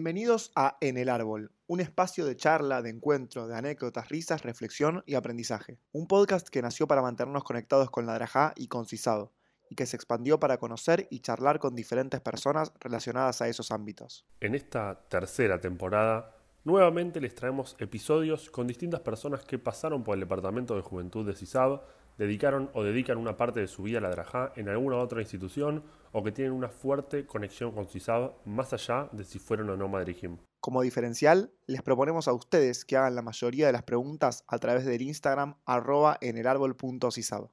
Bienvenidos a En el Árbol, un espacio de charla, de encuentro, de anécdotas, risas, reflexión y aprendizaje. Un podcast que nació para mantenernos conectados con la Drajá y con Cisado, y que se expandió para conocer y charlar con diferentes personas relacionadas a esos ámbitos. En esta tercera temporada, nuevamente les traemos episodios con distintas personas que pasaron por el Departamento de Juventud de CISAB, dedicaron o dedican una parte de su vida a la Drajá en alguna otra institución o que tienen una fuerte conexión con CISAB más allá de si fueron o no Madrijim. Como diferencial, les proponemos a ustedes que hagan la mayoría de las preguntas a través del Instagram arroba en el árbol.cisab.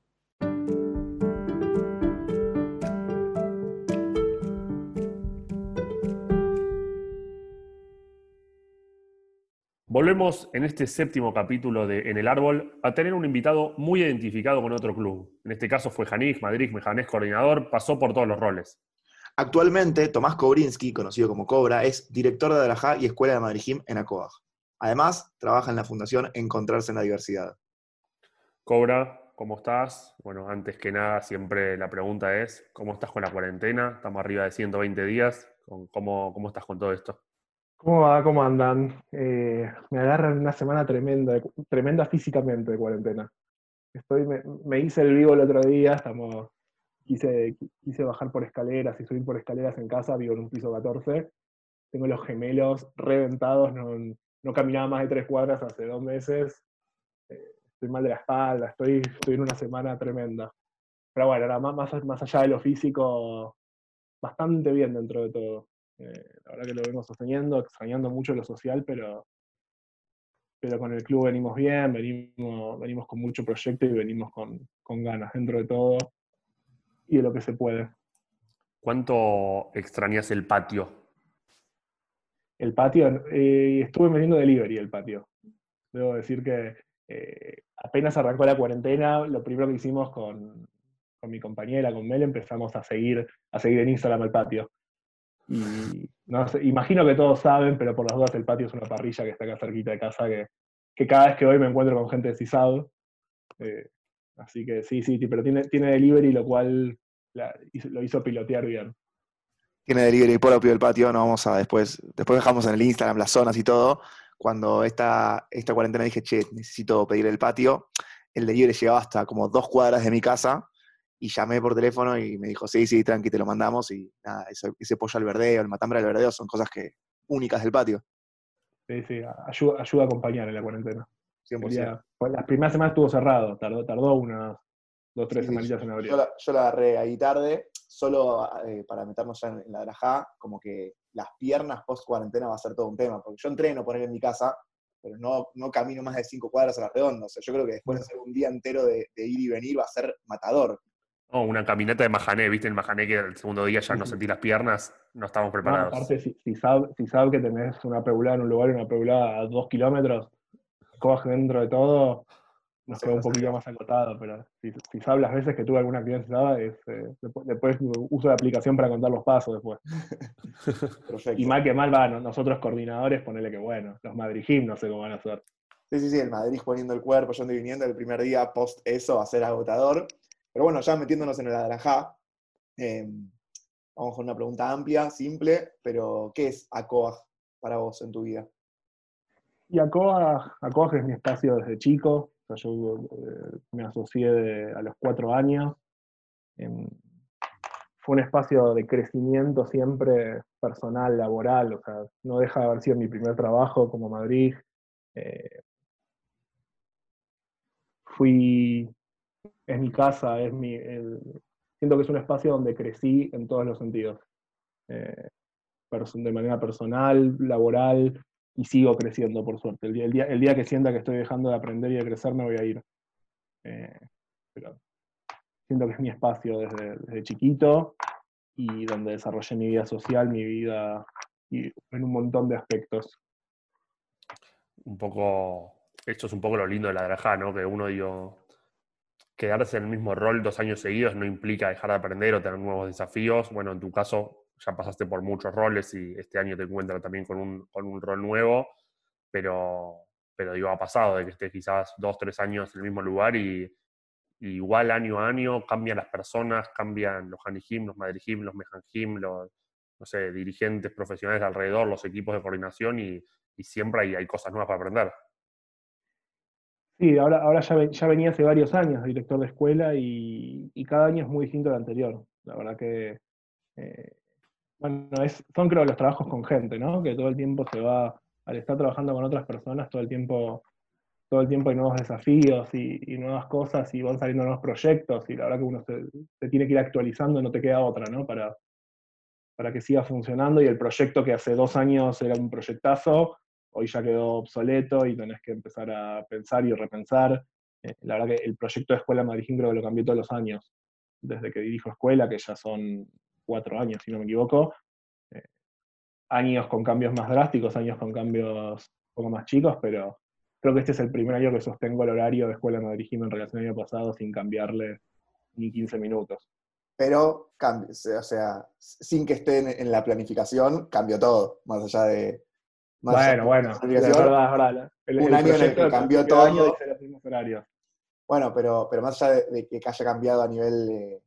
Volvemos en este séptimo capítulo de En el Árbol a tener un invitado muy identificado con otro club. En este caso fue Janik Madrid, Mejanés coordinador, pasó por todos los roles. Actualmente, Tomás Kobrinsky, conocido como Cobra, es director de Adalajá y Escuela de Madrid en Acoag. Además, trabaja en la Fundación Encontrarse en la Diversidad. Cobra, ¿cómo estás? Bueno, antes que nada, siempre la pregunta es, ¿cómo estás con la cuarentena? Estamos arriba de 120 días. ¿Cómo, cómo estás con todo esto? ¿Cómo va? ¿Cómo andan? Eh, me agarran una semana tremenda, tremenda físicamente de cuarentena. Estoy, me, hice el vivo el otro día, estamos, quise, quise bajar por escaleras y subir por escaleras en casa, vivo en un piso 14. Tengo los gemelos reventados, no, no caminaba más de tres cuadras hace dos meses. Eh, estoy mal de la espalda, estoy, estoy en una semana tremenda. Pero bueno, ahora más, más allá de lo físico, bastante bien dentro de todo. Eh, la verdad que lo venimos sosteniendo, extrañando mucho lo social, pero, pero con el club venimos bien, venimos, venimos con mucho proyecto y venimos con, con ganas dentro de todo y de lo que se puede. ¿Cuánto extrañas el patio? El patio, eh, estuve metiendo delivery el patio. Debo decir que eh, apenas arrancó la cuarentena, lo primero que hicimos con, con mi compañera, con Mel, empezamos a seguir, a seguir en Instagram el patio. Y no imagino que todos saben, pero por las dudas el patio es una parrilla que está acá cerquita de casa, que, que cada vez que voy me encuentro con gente de CISAD. Eh, así que sí, sí, pero tiene, tiene delivery, lo cual lo hizo pilotear bien. Tiene delivery propio el patio, no vamos a después, después dejamos en el Instagram las zonas y todo. Cuando esta, esta cuarentena dije, che, necesito pedir el patio, el delivery llegaba hasta como dos cuadras de mi casa y llamé por teléfono y me dijo, sí, sí, tranqui, te lo mandamos. Y nada, ese, pollo al verdeo, el matambre al verdeo son cosas que únicas del patio. Sí, sí, ayuda, ayuda a acompañar en la cuarentena. 100%. Pues, las primeras semanas estuvo cerrado, tardó, tardó unas dos, tres semanitas en abrir. Yo la, yo la, agarré ahí tarde, solo eh, para meternos ya en, la drajá, como que las piernas post cuarentena va a ser todo un tema, porque yo entreno poner en mi casa, pero no, no camino más de cinco cuadras a la redonda. O sea, yo creo que después de hacer un día entero de, de ir y venir va a ser matador. Oh, una caminata de Majané, ¿viste? El Majané que el segundo día ya no sentí las piernas, no estamos preparados. aparte, si, si sabes sabe que tenés una peulada en un lugar y una peulada a dos kilómetros, coge dentro de todo, nos queda un poquito más acotado, pero si, si sabes las veces que tuve alguna actividad es, eh, después, uso la aplicación para contar los pasos después. Y mal que mal va, nosotros coordinadores, ponele que bueno, los Madrid no sé cómo van a hacer. Sí, sí, sí, el Madrid poniendo el cuerpo, yendo y viniendo, el primer día post eso va a ser agotador. Pero bueno, ya metiéndonos en el Adrajá, em, vamos con una pregunta amplia, simple, pero ¿qué es ACOAG para vos en tu vida? Y ACOAG, es mi espacio desde chico, yo eh, me asocié a los cuatro años. Em, fue un espacio de crecimiento siempre personal, laboral, o sea, no deja de haber sido mi primer trabajo como Madrid. Eh, fui es mi casa, es mi, siento que es un espacio donde crecí en todos los sentidos, eh, de manera personal, laboral, y sigo creciendo, por suerte. El día, el día, que sienta que estoy dejando de aprender y de crecer, me voy a ir. Eh, pero siento que es mi espacio desde, chiquito y donde desarrollé mi vida social, mi vida y en un montón de aspectos. Un poco, esto es un poco lo lindo de la granja, ¿no? Que uno digo, quedarse en el mismo rol dos años seguidos no implica dejar de aprender o tener nuevos desafíos. Bueno, en tu caso ya pasaste por muchos roles y este año te encuentras también con un, con un rol nuevo, pero, pero digo, ha pasado de que estés quizás dos, tres años en el mismo lugar y, igual año a año cambian las personas, cambian los Hanihim, los Madrihim, los Mehanjim, los, no sé, dirigentes profesionales alrededor, los equipos de coordinación y, siempre hay, hay, cosas nuevas para aprender. Sí, ahora, ahora ya, ya venía hace varios años director de escuela y, cada año es muy distinto al anterior. La verdad que, eh, bueno, es, son creo los trabajos con gente, ¿no? Que todo el tiempo se va, al estar trabajando con otras personas, todo el tiempo todo el tiempo hay nuevos desafíos y, nuevas cosas y van saliendo nuevos proyectos y la verdad que uno se, tiene que ir actualizando, no te queda otra, ¿no? Para, para que siga funcionando y el proyecto que hace dos años era un proyectazo, hoy ya quedó obsoleto y tenés que empezar a pensar y repensar. Eh, la verdad que el proyecto de Escuela Madrid creo que lo cambió todos los años, desde que dirijo escuela, que ya son cuatro años, si no me equivoco. Eh, años con cambios más drásticos, años con cambios un poco más chicos, pero Creo que este es el primer año que sostengo el horario de Escuela Madrid en relación al año pasado sin cambiarle ni 15 minutos. Pero, o sea, sin que esté en, la planificación, cambió todo, más allá de... bueno, bueno, es verdad, un año en el que cambió todo. Bueno, pero, pero más allá de, que haya cambiado a nivel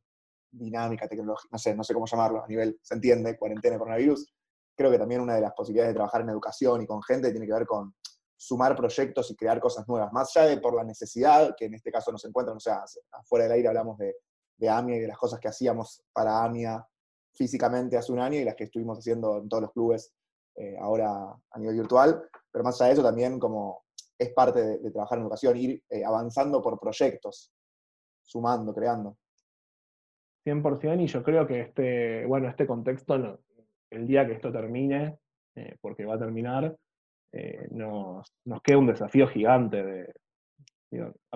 dinámica, tecnológica, no sé, no sé cómo llamarlo, a nivel, se entiende, cuarentena, coronavirus, creo que también una de las posibilidades de trabajar en educación y con gente tiene que ver con sumar proyectos y crear cosas nuevas, más allá de por la necesidad, que en este caso nos encuentran, o sea, afuera del aire hablamos de, de AMIA y de las cosas que hacíamos para AMIA físicamente hace un año y las que estuvimos haciendo en todos los clubes eh, ahora a nivel virtual, pero más allá de eso también como es parte de, trabajar en educación, ir eh, avanzando por proyectos, sumando, creando. 100% y yo creo que este, bueno, este contexto, el día que esto termine, eh, porque va a terminar, eh, nos, queda un desafío gigante.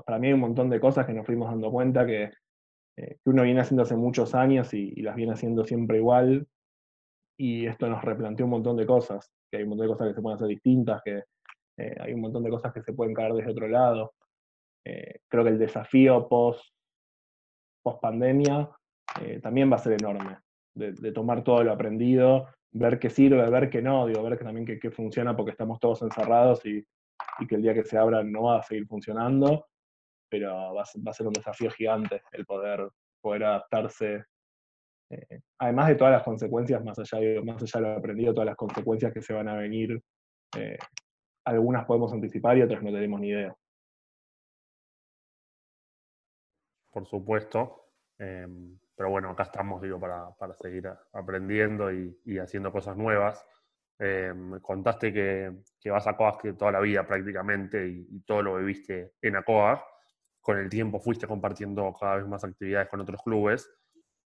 Para mí hay un montón de cosas que nos fuimos dando cuenta que, uno viene haciendo hace muchos años y, las viene haciendo siempre igual. Y esto nos replanteó un montón de cosas, que hay un montón de cosas que se pueden hacer distintas, que eh, hay un montón de cosas que se pueden caer desde otro lado. creo que el desafío post, post pandemia también va a ser enorme, de, tomar todo lo aprendido ver qué sirve, ver qué no, digo, ver que también qué, funciona porque estamos todos encerrados y, que el día que se abra no va a seguir funcionando, pero va a, ser un desafío gigante el poder, poder adaptarse, eh, además de todas las consecuencias, más allá, de, más allá de lo aprendido, todas las consecuencias que se van a venir, eh, algunas podemos anticipar y otras no tenemos ni idea. Por supuesto. Em, pero bueno, acá estamos, digo, para, seguir aprendiendo y, haciendo cosas nuevas. Me contaste que, vas a COAG toda la vida prácticamente y, todo lo viviste en ACOAG. Con el tiempo fuiste compartiendo cada vez más actividades con otros clubes.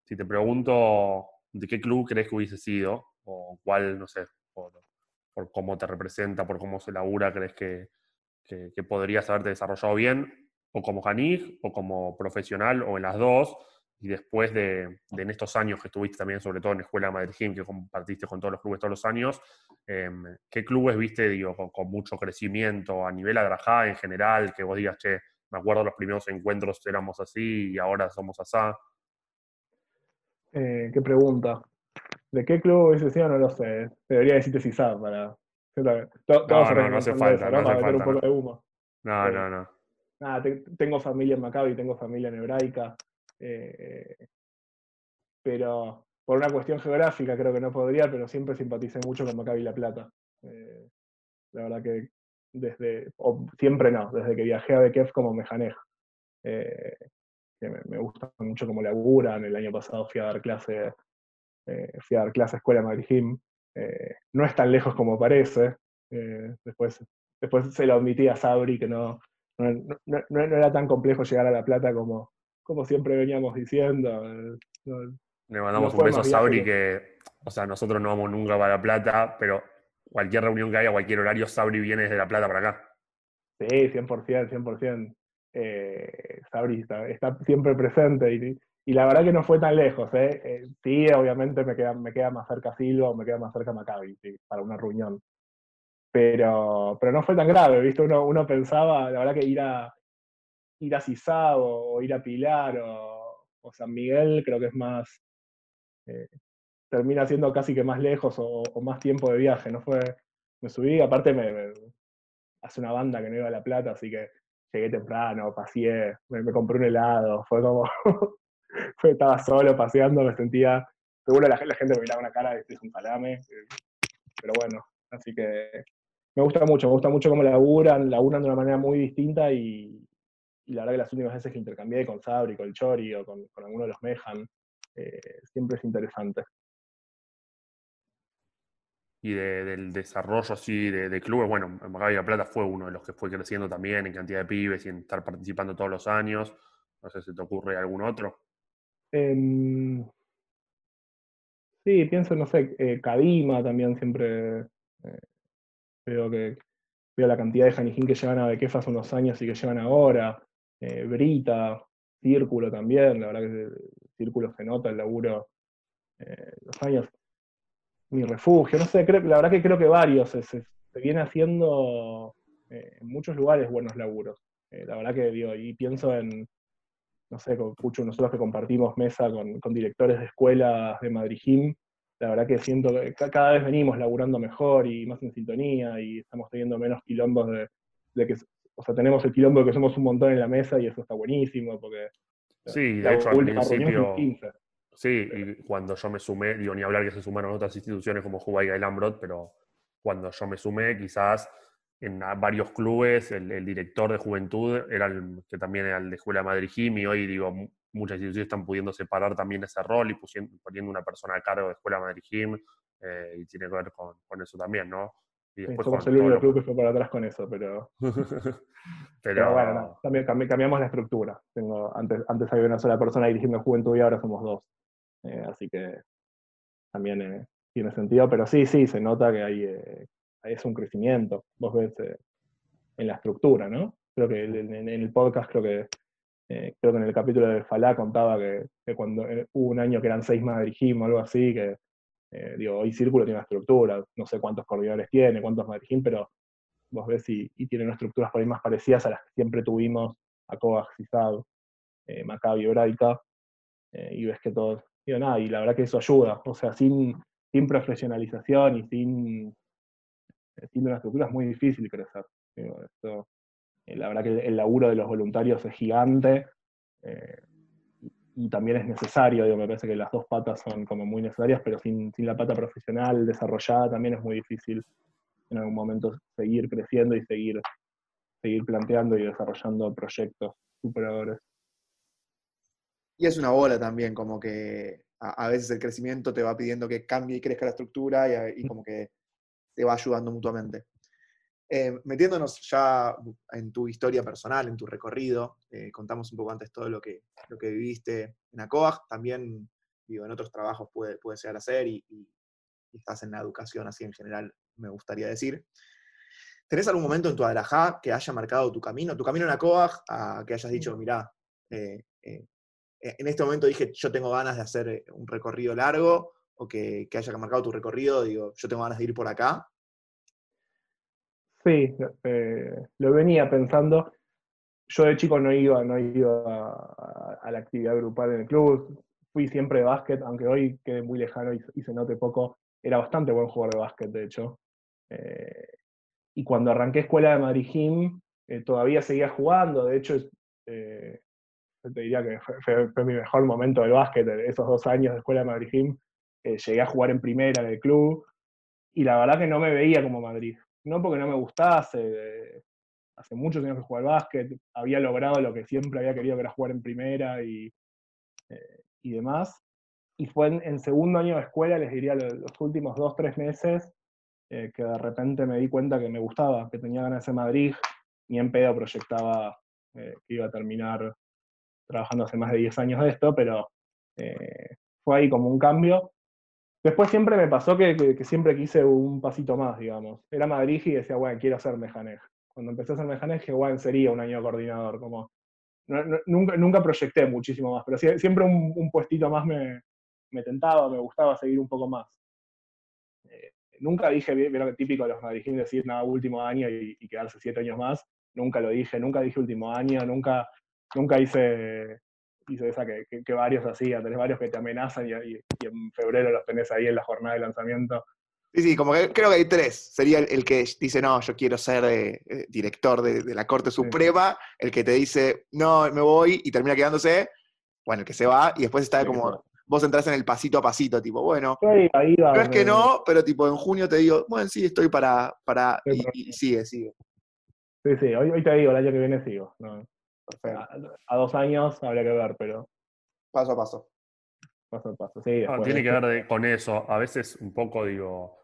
Si te pregunto de qué club crees que hubiese sido, o cuál, no sé, por, cómo te representa, por cómo se labura, crees que, que, podrías haberte desarrollado bien, o como Janig, o como profesional, o en las dos, y después de, en estos años que estuviste también, sobre todo en Escuela Madrid que compartiste con todos los clubes todos los años, em, ¿qué clubes viste, digo, con, mucho crecimiento a nivel Adrajá en general, que vos digas, che, me acuerdo los primeros encuentros éramos así y ahora somos asá? Eh, ¿Qué pregunta? ¿De qué club hubiese sido? No lo sé. Debería decirte CISAD para... No, no, no hace falta, no hace falta. No, no, no. no. Nada, tengo familia en Maccabi, tengo familia en Hebraica. Eh, pero por una cuestión geográfica creo que no podría, pero siempre simpaticé mucho con Maccabi La Plata. Eh, la verdad que desde, o siempre no, desde que viajé a Bekef como Mejanej, eh, que me, gusta mucho como laburan, el año pasado fui a dar clase, fui a dar clase a Escuela Madrid no es tan lejos como parece, después, después se lo admití a Sabri que no, no, no, era tan complejo llegar a La Plata como, como siempre veníamos diciendo. Eh, Le mandamos un beso a Sabri que, o sea, nosotros no vamos nunca para La Plata, pero cualquier reunión que haya, cualquier horario, Sabri viene desde La Plata para acá. Sí, 100%, 100%. Eh, está, siempre presente y, la verdad que no fue tan lejos. ¿eh? eh sí, obviamente me queda, me queda más cerca Silva o me queda más cerca Maccabi para una reunión. Pero, pero no fue tan grave, ¿viste? Uno, uno pensaba, la verdad que ir a, ir a o ir a Pilar o, San Miguel, creo que es más, eh, termina siendo casi que más lejos o, más tiempo de viaje, ¿no? Fue, me subí, aparte me, hace una banda que no iba a La Plata, así que llegué temprano, paseé, me, compré un helado, fue como, estaba solo paseando, me sentía, seguro la, la gente me miraba una cara de es un salame, pero bueno, así que me gusta mucho, me gusta mucho cómo laburan, laburan de una manera muy distinta y, la verdad que las últimas veces que intercambié con Sabri, con Chori o con, con alguno de los Mejan, eh, siempre es interesante. Y de- del desarrollo así de, clubes, bueno, Maccabi La Plata fue uno de los que fue creciendo también en cantidad de pibes y en estar participando todos los años. No sé si te ocurre algún otro. Em, sí, pienso, no sé, eh, también siempre eh, veo que veo la cantidad de Janijín que llevan a Bequefa hace unos años y que llevan ahora. eh, Brita, Círculo también, la verdad que Círculo se nota el laburo eh, los años. Mi refugio, no sé, creo, la verdad que creo que varios se, se- se viene haciendo eh, en muchos lugares buenos laburos. Eh, la verdad que digo, y pienso en, no sé, con Pucho, nosotros que compartimos mesa con, con directores de escuelas de Madrid la verdad que siento que ca- cada vez venimos laburando mejor y más en sintonía y estamos teniendo menos quilombos de, de que, o sea, tenemos el quilombo de que somos un montón en la mesa y eso está buenísimo porque Sí, la de hecho al principio, fue 15. Sí, y cuando yo me sumé, digo, ni hablar que se sumaron otras instituciones como Jubaiga y Lambrot, pero cuando yo me sumé, quizás en varios clubes, el, el director de juventud era el que también era el de Escuela de Madrid Gym, y hoy, digo, mu- muchas instituciones están pudiendo separar también ese rol y poniendo una persona a cargo de Escuela de Madrid Gym, eh, y tiene que ver con, con eso también, ¿no? Y después somos el único club que fue para atrás con eso, pero, pero, pero bueno, no, también cambi- cambiamos la estructura. Tengo, antes, antes había una sola persona dirigiendo juventud y ahora somos dos. Eh, así que también eh, tiene sentido, pero sí, sí, se nota que hay, eh, es un crecimiento. Vos ves eh, en la estructura, ¿no? Creo que en, el podcast, creo que creo que en el capítulo de Falá contaba que, cuando hubo un año que eran seis Gym o algo así, que digo, hoy Círculo tiene una estructura, no sé cuántos coordinadores tiene, cuántos Madrid Gym, pero vos ves y, y tienen estructuras por ahí más parecidas a las que siempre tuvimos, a Kovac, Cisad, Maccabi, Hebraica, eh, y ves que todo, digo, nada, y la verdad que eso ayuda, o sea, sin, sin profesionalización y sin, eh, sin una estructura es muy difícil crecer. Eh, la verdad que el, el laburo de los voluntarios es gigante eh, y, y también es necesario, digo, me parece que las dos patas son como muy necesarias, pero sin, sin la pata profesional desarrollada también es muy difícil en algún momento seguir creciendo y seguir, seguir planteando y desarrollando proyectos superadores. Y es una bola también, como que a, a veces el crecimiento te va pidiendo que cambie y crezca la estructura y, a- y como que te va ayudando mutuamente. Eh, metiéndonos ya en tu historia personal, en tu recorrido, eh, contamos un poco antes todo lo que, lo que viviste en ACOAG, también digo, en otros trabajos puede, puede llegar a ser y, y- y estás en la educación así en general, me gustaría decir. ¿Tenés algún momento en tu Adrajá que haya marcado tu camino, tu camino en ACOAG, a que hayas dicho, mirá, eh, eh, en este momento dije, yo tengo ganas de hacer eh, un recorrido largo, o que, que haya marcado tu recorrido, digo, yo tengo ganas de ir por acá? Sí, eh, lo venía pensando. Yo de chico no iba, no iba a, a la actividad grupal en el club. Fui siempre de básquet, aunque hoy quede muy lejano y, se note poco. Era bastante buen jugador de básquet, de hecho. Eh, y cuando arranqué escuela de Madrid Gym, eh, todavía seguía jugando. De hecho, eh, te diría que fue, fue- fue mi mejor momento del básquet, esos dos años de escuela de Madrid Gym. Eh, llegué a jugar en primera en el club y la verdad que no me veía como Madrid. No porque no me gustase, eh, hace muchos años que jugué al básquet, había logrado lo que siempre había querido, que era jugar en primera y, eh, y demás. Y fue en, en segundo año de escuela, les diría lo- los últimos dos, tres meses, eh, que de repente me di cuenta que me gustaba, que tenía ganas de Madrid, ni en pedo proyectaba eh, que iba a terminar trabajando hace más de 10 años de esto, pero eh, fue ahí como un cambio. Después siempre me pasó que, siempre quise un pasito más, digamos. Era Madrid y decía, bueno, quiero ser Mejanej. Cuando empecé a ser Mejanej, dije, bueno, sería un año coordinador. Como, nunca, nunca proyecté muchísimo más, pero sie- siempre un, un puestito más me, tentaba, me gustaba seguir un poco más. Eh, nunca dije, vieron típico de los madrileños decir, nada, último año y, y quedarse siete años más. Nunca lo dije, nunca dije último año, nunca, nunca hice, hice esa que, que- que varios hacían. Tenés varios que te amenazan y, y- y en febrero los tenés ahí en la jornada de lanzamiento. Sí, sí, como que creo que hay tres. Sería el, el que dice, no, yo quiero ser eh, eh, director de, de la Corte Suprema, el que te dice, no, me voy y termina quedándose, bueno, el que se va, y después está como va. vos entras en el pasito a pasito, tipo, bueno, Yo iba, iba, no es que no, pero tipo en junio te digo, bueno, sí, estoy para, para, y, y sigue, sigue. Sí, sí, hoy, hoy te digo, el año que viene sigo. ¿no? Perfecto. A, a dos años habría que ver, pero Paso a paso. paso a paso. Sí, Ah, tiene que ver de- con eso. A veces un poco, digo,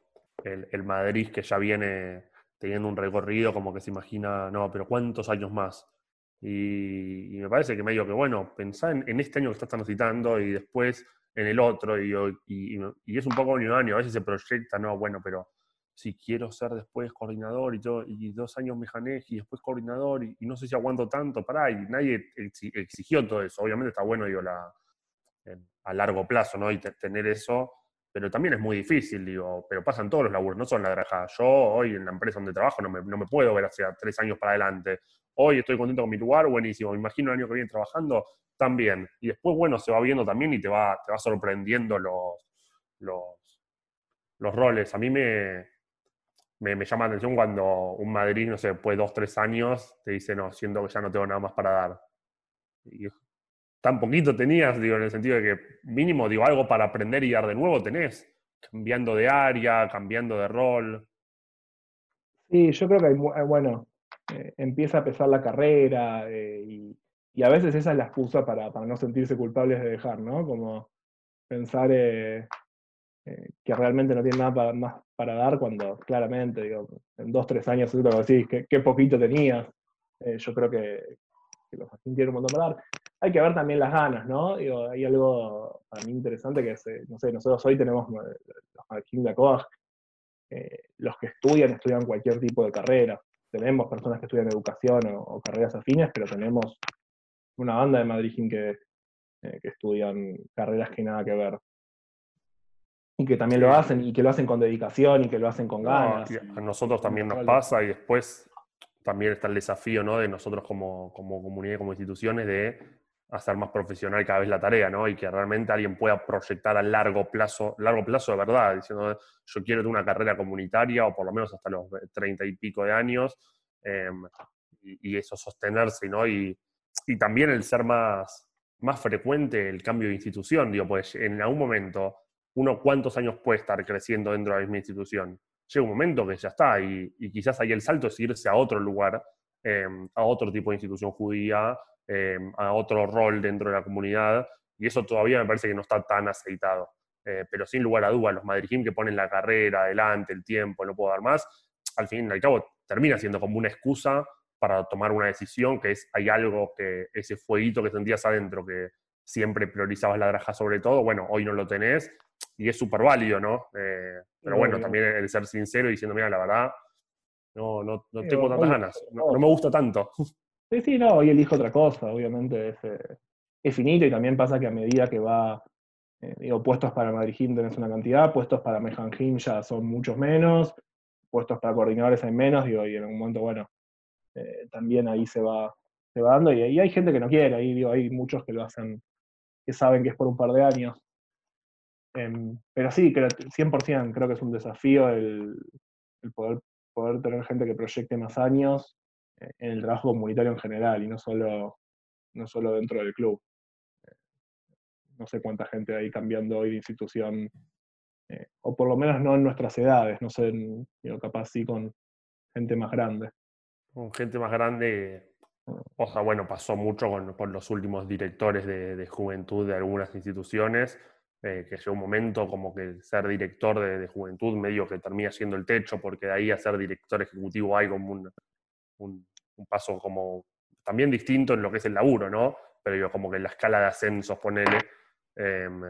el, el Madrid que ya viene teniendo un recorrido como que se imagina, no, pero ¿cuántos años más? Y, y me parece que medio que, bueno, pensá en, en este año que estás transitando y después en el otro, y, y- y- y es un poco año a año, a veces se proyecta, no, bueno, pero si quiero ser después coordinador y, todo, y dos años me y después coordinador y, no sé si aguanto tanto, pará, y nadie exi- exigió todo eso. Obviamente está bueno, digo, la, en- a largo plazo, ¿no? Y te- tener eso, pero también es muy difícil, digo, pero pasan todos los laburos, no son la granja. Yo hoy en la empresa donde trabajo no me, no me puedo ver hacia tres años para adelante. Hoy estoy contento con mi lugar, buenísimo. Me imagino el año que viene trabajando también. Y después, bueno, se va viendo también y te va, te va sorprendiendo los, los, los roles. A mí me, me, llama la atención cuando un Madrid, no sé, después de dos, tres años, te dice, no, siento que ya no tengo nada más para dar. Tan poquito tenías, digo, en el sentido de que mínimo, digo, algo para aprender y dar de nuevo tenés, cambiando de área, cambiando de rol. Sí, yo creo que hay, eh, bueno, eh, empieza a pesar la carrera eh, y, a veces esa es la excusa para, no sentirse culpables de dejar, ¿no? Como pensar eh, que realmente no tiene nada pa- más para dar cuando claramente, digo, en dos, tres años seguro que qué, poquito tenías. Eh, yo creo que, que los un montón para dar. Hay que ver también las ganas, ¿no? Digo, hay algo para mí interesante que es, eh, no sé, nosotros hoy tenemos los Martín de Acoag, los que estudian, estudian cualquier tipo de carrera. Tenemos personas que estudian educación o, carreras afines, pero tenemos una banda de Madrid que, que estudian carreras que nada que ver. Y que también lo hacen, y que lo hacen con dedicación, y que lo hacen con ganas. a nosotros también nos pasa y después también está el desafío ¿no? de nosotros como, como comunidad y como instituciones de hacer más profesional cada vez la tarea, ¿no? Y que realmente alguien pueda proyectar a largo plazo, largo plazo de verdad, diciendo yo quiero tener una carrera comunitaria o por lo menos hasta los treinta y pico de años, em, y, y eso sostenerse, ¿no? Y, y también el ser más, más frecuente el cambio de institución, digo, pues en algún momento, uno cuántos años puede estar creciendo dentro de la misma institución. Llega un momento que ya está, y, y quizás ahí el salto es irse a otro lugar, eh, a otro tipo de institución judía, eh, a otro rol dentro de la comunidad, y eso todavía me parece que no está tan aceitado. Eh, pero sin lugar a dudas, los madrigim que ponen la carrera adelante, el tiempo, no puedo dar más, al fin y al cabo termina siendo como una excusa para tomar una decisión, que es, hay algo que, ese fueguito que sentías adentro, que siempre priorizabas la draja sobre todo, bueno, hoy no lo tenés, y es súper válido, ¿no? Eh, pero bueno, también el ser sincero y diciendo, mira, la verdad, no, no, no tengo tantas ganas, no, no me gusta tanto. Sí, sí, no, hoy elijo otra cosa, obviamente es, eh, es finito y también pasa que a medida que va, eh, digo, puestos para Madrid tenés una cantidad, puestos para Mejanjim ya son muchos menos, puestos para coordinadores hay menos, digo, y en algún momento, bueno, también ahí se va, se va dando, y ahí hay gente que no quiere, ahí digo, hay muchos que lo hacen, que saben que es por un par de años. Em, pero sí, creo, 100% creo que es un desafío el, poder, tener gente que proyecte más años eh, en el trabajo comunitario en general y no solo, no solo dentro del club. Eh, No sé cuánta gente hay cambiando hoy de institución, eh, o por lo menos no en nuestras edades, no sé, digo, capaz sí con gente más grande. Con gente más grande, o sea, bueno, pasó mucho con, los últimos directores de juventud de algunas instituciones, eh, que llegó un momento como que ser director de, de juventud medio que termina siendo el techo, porque de ahí a ser director ejecutivo hay como un, un- paso como también distinto en lo que es el laburo, ¿no? Pero digo, como que la escala de ascensos, ponele, em,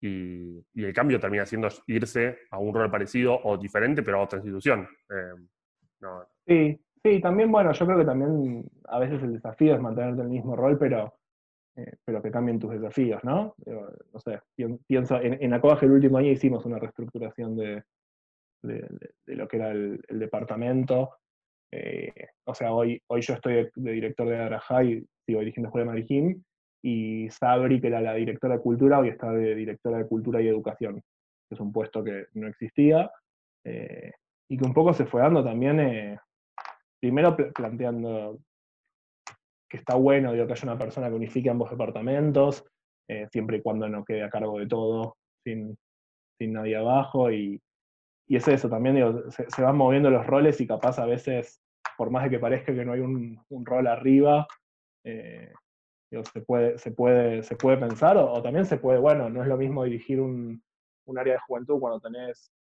y, y el cambio termina siendo irse a un rol parecido o diferente, pero a otra institución. Em, Sí, sí, también, bueno, yo creo que también a veces el desafío es mantenerte en el mismo rol, pero, eh, pero que cambien tus desafíos, ¿no? Digo, no sé, pien- pienso, en, en el último año hicimos una reestructuración de, de, lo que era el, departamento. Eh, o sea, hoy, hoy yo estoy de, director de Arajá y sigo dirigiendo Escuela de Marijim, y Sabri, que era la directora de Cultura, hoy está de directora de Cultura y Educación, que es un puesto que no existía, eh, y que un poco se fue dando también, eh, primero pl- planteando que está bueno digo, que haya una persona que unifique ambos departamentos, eh, siempre y cuando no quede a cargo de todo, sin, sin nadie abajo. Y, y es eso, también digo, se, van moviendo los roles y capaz a veces, por más de que parezca que no hay un, rol arriba, eh, digo, se, puede, se, puede, se puede pensar, o, también se puede, bueno, no es lo mismo dirigir un, un área de juventud cuando tenés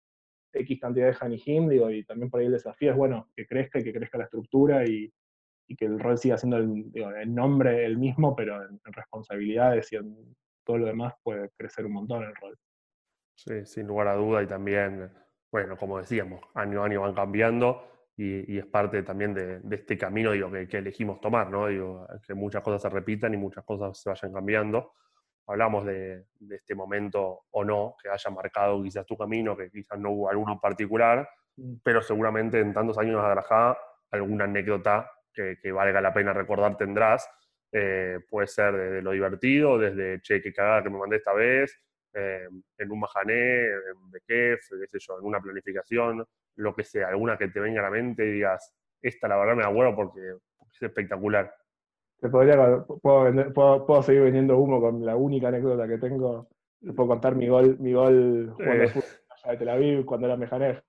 X cantidad de Hanihim, digo, y también por ahí el desafío es, bueno, que crezca y que crezca la estructura y, y que el rol siga siendo el, digo, el nombre el mismo, pero en, en, responsabilidades y en todo lo demás puede crecer un montón el rol. Sí, sin lugar a duda, y también, bueno, como decíamos, año a año van cambiando y, y es parte también de, de, este camino digo, que, que elegimos tomar, ¿no? Digo, que muchas cosas se repitan y muchas cosas se vayan cambiando hablamos de, de, este momento o no, que haya marcado quizás tu camino, que quizás no hubo alguno particular, mm. pero seguramente en tantos años de Adrajá alguna anécdota que, que, valga la pena recordar tendrás. Eh, puede ser desde lo divertido, desde, che, qué cagada que me mandé esta vez, eh, en un majané, en Bekef, qué sé yo, en una planificación, lo que sea, alguna que te venga a la mente y digas, esta la verdad me la acuerdo porque, es espectacular. Te podría, puedo, vender, puedo, puedo, seguir vendiendo humo con la única anécdota que tengo. Te puedo contar mi gol, mi gol jugando eh. allá de Tel Aviv cuando era Mejanef.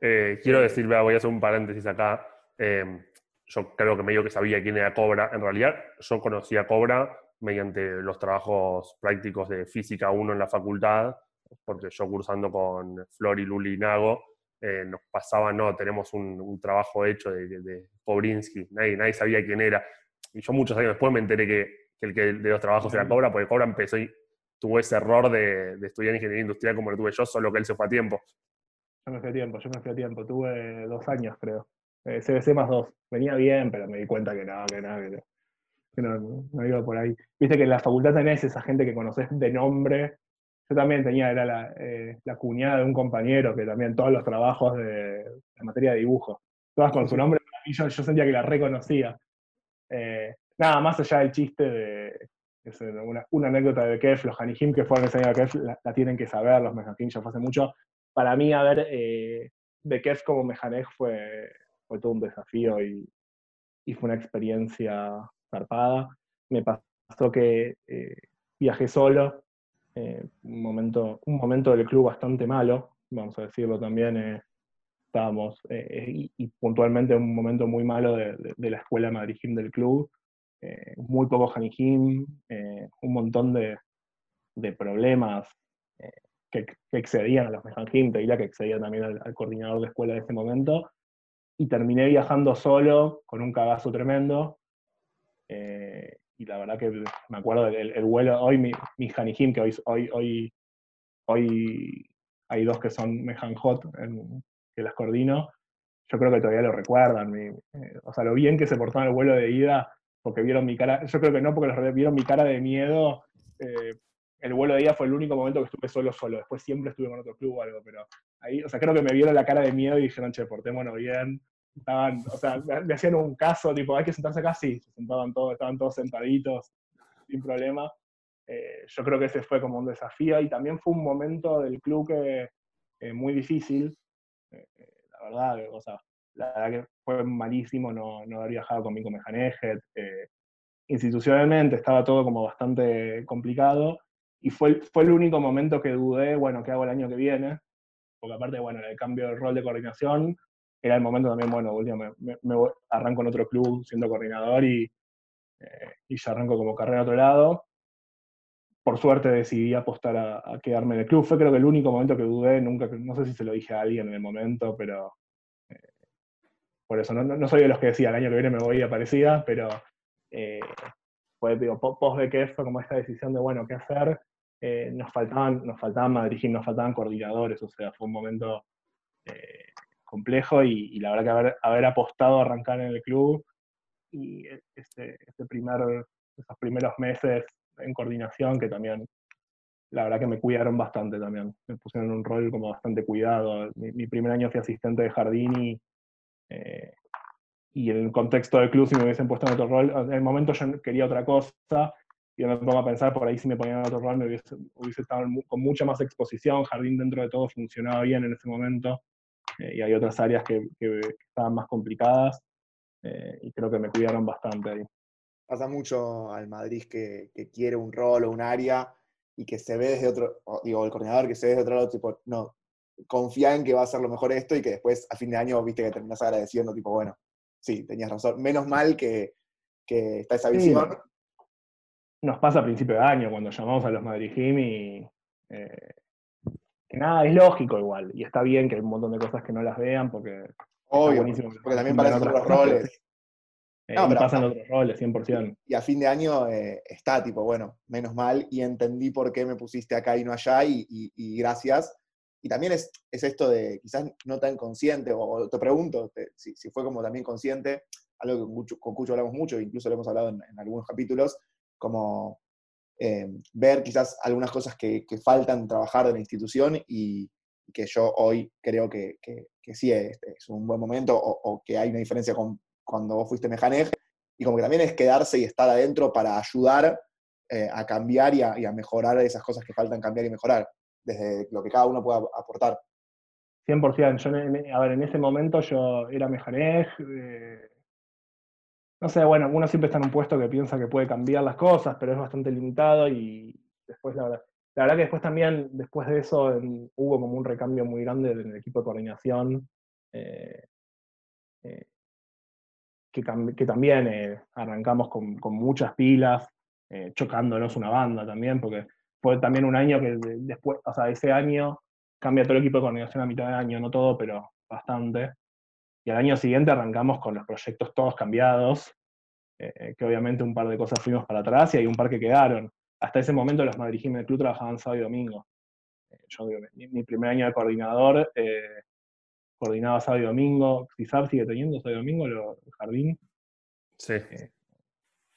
Eh, quiero decir, voy a hacer un paréntesis acá. Eh, yo creo que medio que sabía quién era Cobra. En realidad, yo conocía a Cobra mediante los trabajos prácticos de Física 1 en la facultad, porque yo cursando con Flor y Luli Nago, eh, nos pasaba, no, tenemos un, un trabajo hecho de, de, de Kobrinsky, nadie, nadie sabía quién era y yo muchos años después me enteré que, que el que de los trabajos era Cobra, porque Cobra empezó y tuvo ese error de, de, estudiar ingeniería industrial como lo tuve yo, solo que él se fue a tiempo. Yo me fui a tiempo, yo me fui a tiempo, tuve dos años creo. Eh, CBC más dos. Venía bien, pero me di cuenta que no, que no, que no, no, iba por ahí. Viste que en la facultad tenés esa gente que conoces de nombre. Yo también tenía, era la, eh, la cuñada de un compañero que también todos los trabajos de, de materia de dibujo, todas con su nombre, y yo, yo sentía que la reconocía. Eh, nada, más allá del chiste de una, anécdota de Kef, los Hanihim que fueron ese año a Kef, la, la, tienen que saber, los Mejanjim ya fue hace mucho. Para mí, a ver, eh, de Kef como Mejanej fue, fue todo un desafío y, y fue una experiencia zarpada. Me pasó que eh, viajé solo, eh, un, momento, un momento del club bastante malo, vamos a decirlo también, eh, estábamos, eh, y, y, puntualmente un momento muy malo de, la escuela Madrid del club, eh, muy poco Hanijim, eh, un montón de, problemas que, que, excedían a los Mejanjim, te diría que excedía también al, al, coordinador de escuela de ese momento, y terminé viajando solo, con un cagazo tremendo, y la verdad que me acuerdo del el vuelo, hoy mi, mi Hanijim, que hoy, hoy, hoy, hoy hay dos que son Mejanjot, en, que las coordino, yo creo que todavía lo recuerdan. Eh, o sea, lo bien que se portó en el vuelo de ida, porque vieron mi cara, yo creo que no, porque los vieron mi cara de miedo. Eh, el vuelo de ida fue el único momento que estuve solo, solo. Después siempre estuve con otro club o algo, pero ahí, o sea, creo que me vieron la cara de miedo y dijeron, che, portémonos bien. Estaban, o sea, me, hacían un caso, tipo, hay que sentarse acá, sí, se sentaban todos, estaban todos sentaditos, sin problema. Eh, yo creo que ese fue como un desafío y también fue un momento del club que, eh, muy difícil, eh, la verdad, o sea, la verdad que fue malísimo no, no haber viajado con Mico Mejanejet. Institucionalmente estaba todo como bastante complicado y fue, fue el único momento que dudé, bueno, ¿qué hago el año que viene? Porque aparte, bueno, el cambio de rol de coordinación era el momento también, bueno, me, me, me arranco en otro club siendo coordinador y, eh, y ya arranco como carrera a otro lado por suerte decidí apostar a, a, quedarme en el club. Fue creo que el único momento que dudé, nunca, no sé si se lo dije a alguien en el momento, pero eh, por eso no, no, soy de los que decía el año que viene me voy y aparecía, pero eh, fue, digo, post de que fue como esta decisión de, bueno, ¿qué hacer? Eh, nos faltaban, nos faltaban Madrid, nos faltaban coordinadores, o sea, fue un momento eh, complejo y, y, la verdad que haber, apostado a arrancar en el club y este, este primer, esos primeros meses en coordinación, que también la verdad que me cuidaron bastante también. Me pusieron un rol como bastante cuidado. Mi, primer año fui asistente de jardín y, eh, y en el contexto del club si me hubiesen puesto en otro rol, en el momento yo quería otra cosa y yo me pongo a pensar por ahí si me ponían en otro rol me hubiese, hubiese estado con mucha más exposición, jardín dentro de todo funcionaba bien en ese momento eh, y hay otras áreas que, que, que estaban más complicadas eh, y creo que me cuidaron bastante ahí. Pasa mucho al Madrid que, que quiere un rol o un área y que se ve desde otro, digo, el coordinador que se ve desde otro lado, tipo, no, confía en que va a ser lo mejor esto y que después a fin de año, viste, que terminas agradeciendo, tipo, bueno, sí, tenías razón. Menos mal que, que está esa Sí, visión. Nos pasa a principio de año cuando llamamos a los Madrid Gym y eh, que nada, es lógico igual. Y está bien que hay un montón de cosas que no las vean porque Obvio, buenísimo que porque también otras otros roles. eh, No, pero- pasan otros roles, 100%. Y a fin de año eh, está, tipo, bueno, menos mal, y entendí por qué me pusiste acá y no allá, y, y- y gracias. Y también es, es esto de quizás no tan consciente, o, o te pregunto te- si, si fue como también consciente, algo que con Cucho, con Cucho hablamos mucho, incluso lo hemos hablado en, en algunos capítulos, como eh, ver quizás algunas cosas que, que faltan trabajar de la institución y, que yo hoy creo que, que- que sí es, es un buen momento, o, que hay una diferencia con cuando vos fuiste Mejanej, y como que también es quedarse y estar adentro para ayudar eh, a cambiar y a, mejorar esas cosas que faltan cambiar y mejorar, desde lo que cada uno pueda aportar. 100%. Yo, a ver, en ese momento yo era mejanej. eh, no sé, bueno, uno siempre está en un puesto que piensa que puede cambiar las cosas, pero es bastante limitado y después, la verdad, la verdad que después también, después de eso, hubo como un recambio muy grande en el equipo de coordinación. eh, eh, que, que también eh, arrancamos con, con muchas pilas, eh, chocándonos una banda también, porque fue también un año que de- después, o sea, ese año cambia todo el equipo de coordinación a mitad de año, no todo, pero bastante. Y al año siguiente arrancamos con los proyectos todos cambiados, eh, que obviamente un par de cosas fuimos para atrás y hay un par que quedaron. Hasta ese momento los Madrid Gym del club trabajaban sábado y domingo. Eh, yo mi, mi primer año de coordinador, eh, coordinaba sábado y domingo. Quizás sigue teniendo sábado y domingo lo- el jardín. Sí.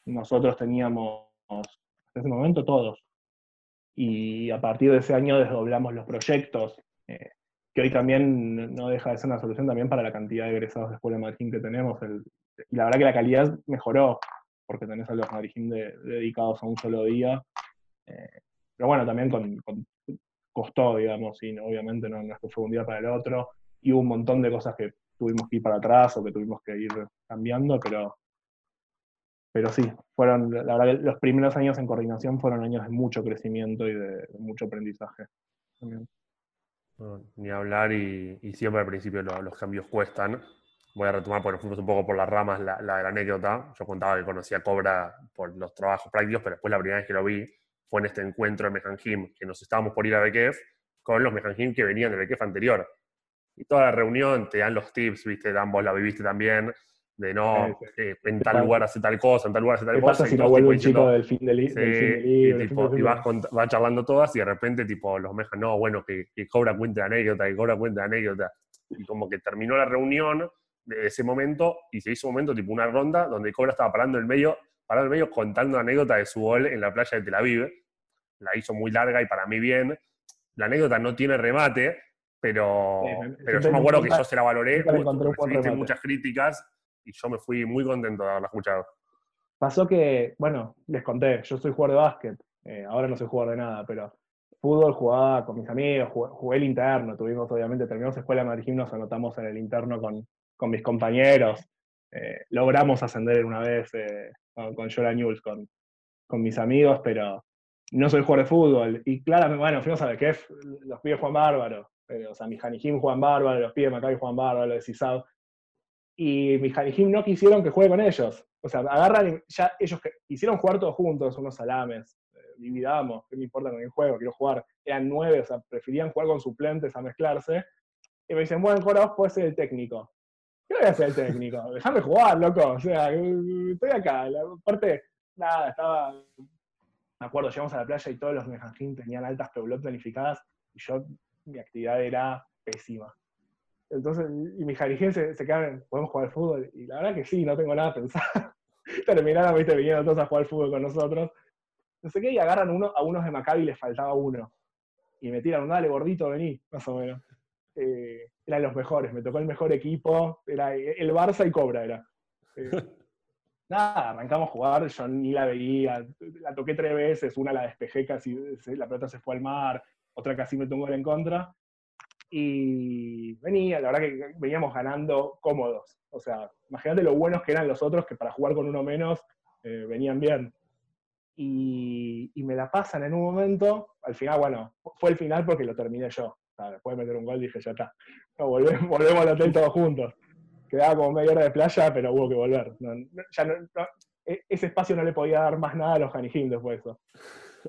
Nosotros teníamos, hasta ese momento, todos. Y a partir de ese año desdoblamos los proyectos, eh, que hoy también no deja de ser una solución también para la cantidad de egresados de Escuela de Madrid que tenemos. Y la verdad que la calidad mejoró, porque tenés a los Madrid de- dedicados a un solo día. Eh, pero bueno, también con- costó, digamos, y no- obviamente no, no es que fue un día para el otro. Y hubo un montón de cosas que tuvimos que ir para atrás o que tuvimos que ir cambiando, pero pero sí, fueron, la verdad que los primeros años en coordinación fueron años de mucho crecimiento y de, de mucho aprendizaje. también. No, ni hablar y, y siempre al principio lo- los cambios cuestan. Voy a retomar porque nos fuimos un poco por las ramas la, la la anécdota. Yo contaba que conocía a Cobra por los trabajos prácticos, pero después la primera vez que lo vi fue en este encuentro de Mejanjim, que nos estábamos por ir a Bekef con los Mejanjim que venían de Bekef anterior. Y toda la reunión te dan los tips, viste, Dan, vos la viviste también, de no, eh, en ¿Qué tal lugar hace tal cosa, en tal lugar hace tal ¿Qué cosa. pasa y si no vuelve un chico del fin Sí, del fin de y, libro? del fin y vas, cont- vas charlando todas y de repente tipo los mejas, no, bueno, que, que cobra cuenta de anécdota, que cobra cuenta de anécdota. Y como que terminó la reunión de ese momento y se hizo un momento tipo una ronda donde Cobra estaba parando en el medio, parado en el medio contando anécdota de su gol en la playa de Tel Aviv. La hizo muy larga y para mí bien. La anécdota no tiene remate, pero, Sí, me- pero yo me acuerdo que yo se la valoré. muchas críticas y yo me fui muy contento de haberla escuchado. Pasó que, bueno, les conté, yo soy jugador de básquet, eh, ahora no soy jugador de nada, pero fútbol jugaba con mis amigos, jugué, el interno, tuvimos obviamente, terminamos escuela de Madrid, nos anotamos en el interno con, con mis compañeros, eh, logramos ascender una vez eh, con, con Jola News, con, con mis amigos, pero no soy jugador de fútbol. Y claramente, bueno, fuimos a Bekef, los pibes juegan bárbaro, o sea, mis Janijim juegan bárbaro, los pibes de Maccabi juegan bárbaro, los de Cisao. Y mis Janijim no quisieron que juegue con ellos. O sea, agarran ya ellos que hicieron jugar todos juntos, unos salames, eh, dividamos, ¿qué me importa con el juego? Quiero jugar. Eran nueve, o sea, preferían jugar con suplentes a mezclarse. Y me dicen, bueno, Cora, vos podés ser el técnico. ¿Qué voy a ser el técnico? Déjame jugar, loco. O sea, estoy acá. La parte, nada, estaba. Me acuerdo, llegamos a la playa y todos los mejanjín tenían altas peulot planificadas y yo, mi actividad era pésima. Entonces, y mis jarijín se, se quedaron, ¿podemos jugar al fútbol? Y la verdad que sí, no tengo nada pensado. Terminaron, viste, viniendo todos a jugar al fútbol con nosotros. No sé qué, y agarran uno, a unos de Maccabi les faltaba uno. Y me tiran, dale, gordito, vení, más o menos. Eh, eran los mejores, me tocó el mejor equipo, era el Barça y Cobra era. Eh, nada, arrancamos a jugar, yo ni la veía, la toqué tres veces, una la despejé casi, la pelota se fue al mar, otra casi me tomó en contra, y venía, la verdad que veníamos ganando cómodos, o sea, imagínate lo buenos que eran los otros, que para jugar con uno menos eh, venían bien. Y, y me la pasan en un momento, al final, bueno, fue el final porque lo terminé yo. O sea, después de meter un gol dije, ya está, volvemos, volvemos al hotel todos juntos. Quedaba como media hora de playa, pero hubo que volver. E- ese espacio no le podía dar más nada a los Janijim después de eso.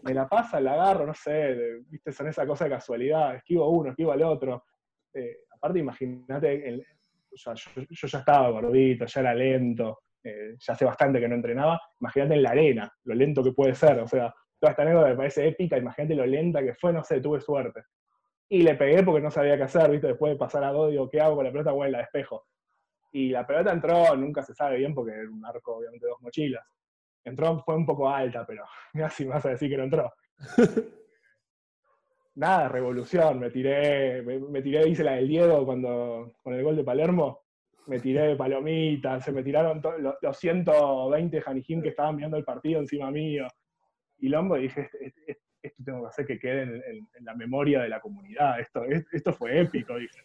Me la pasa, la agarro, no sé, son esa cosa de casualidad, esquivo uno, esquivo al otro. Eh, aparte, imagínate, o yo, ya estaba gordito, ya era lento, eh, ya hace bastante que no entrenaba. Imagínate en la arena, lo lento que puede ser. O sea, toda esta anécdota me parece épica, imagínate lo lenta que fue, no sé, tuve suerte. Y le pegué porque no sabía qué hacer, viste, después de pasar a dos, digo, ¿qué hago con la pelota? Bueno, la despejo. Y la pelota entró, nunca se sabe bien porque era un arco, obviamente, dos mochilas. Entró, fue un poco alta, pero mira si me vas a decir que no entró. Nada, revolución, me tiré, me, me tiré, hice la del Diego cuando, con el gol de Palermo, me tiré de palomitas, se me tiraron los, los 120 Janijim que estaban viendo el partido encima mío. Y Lombo dije, "Este- este- esto tengo que hacer que quede en, en- en la memoria de la comunidad, esto, es- esto fue épico, dije.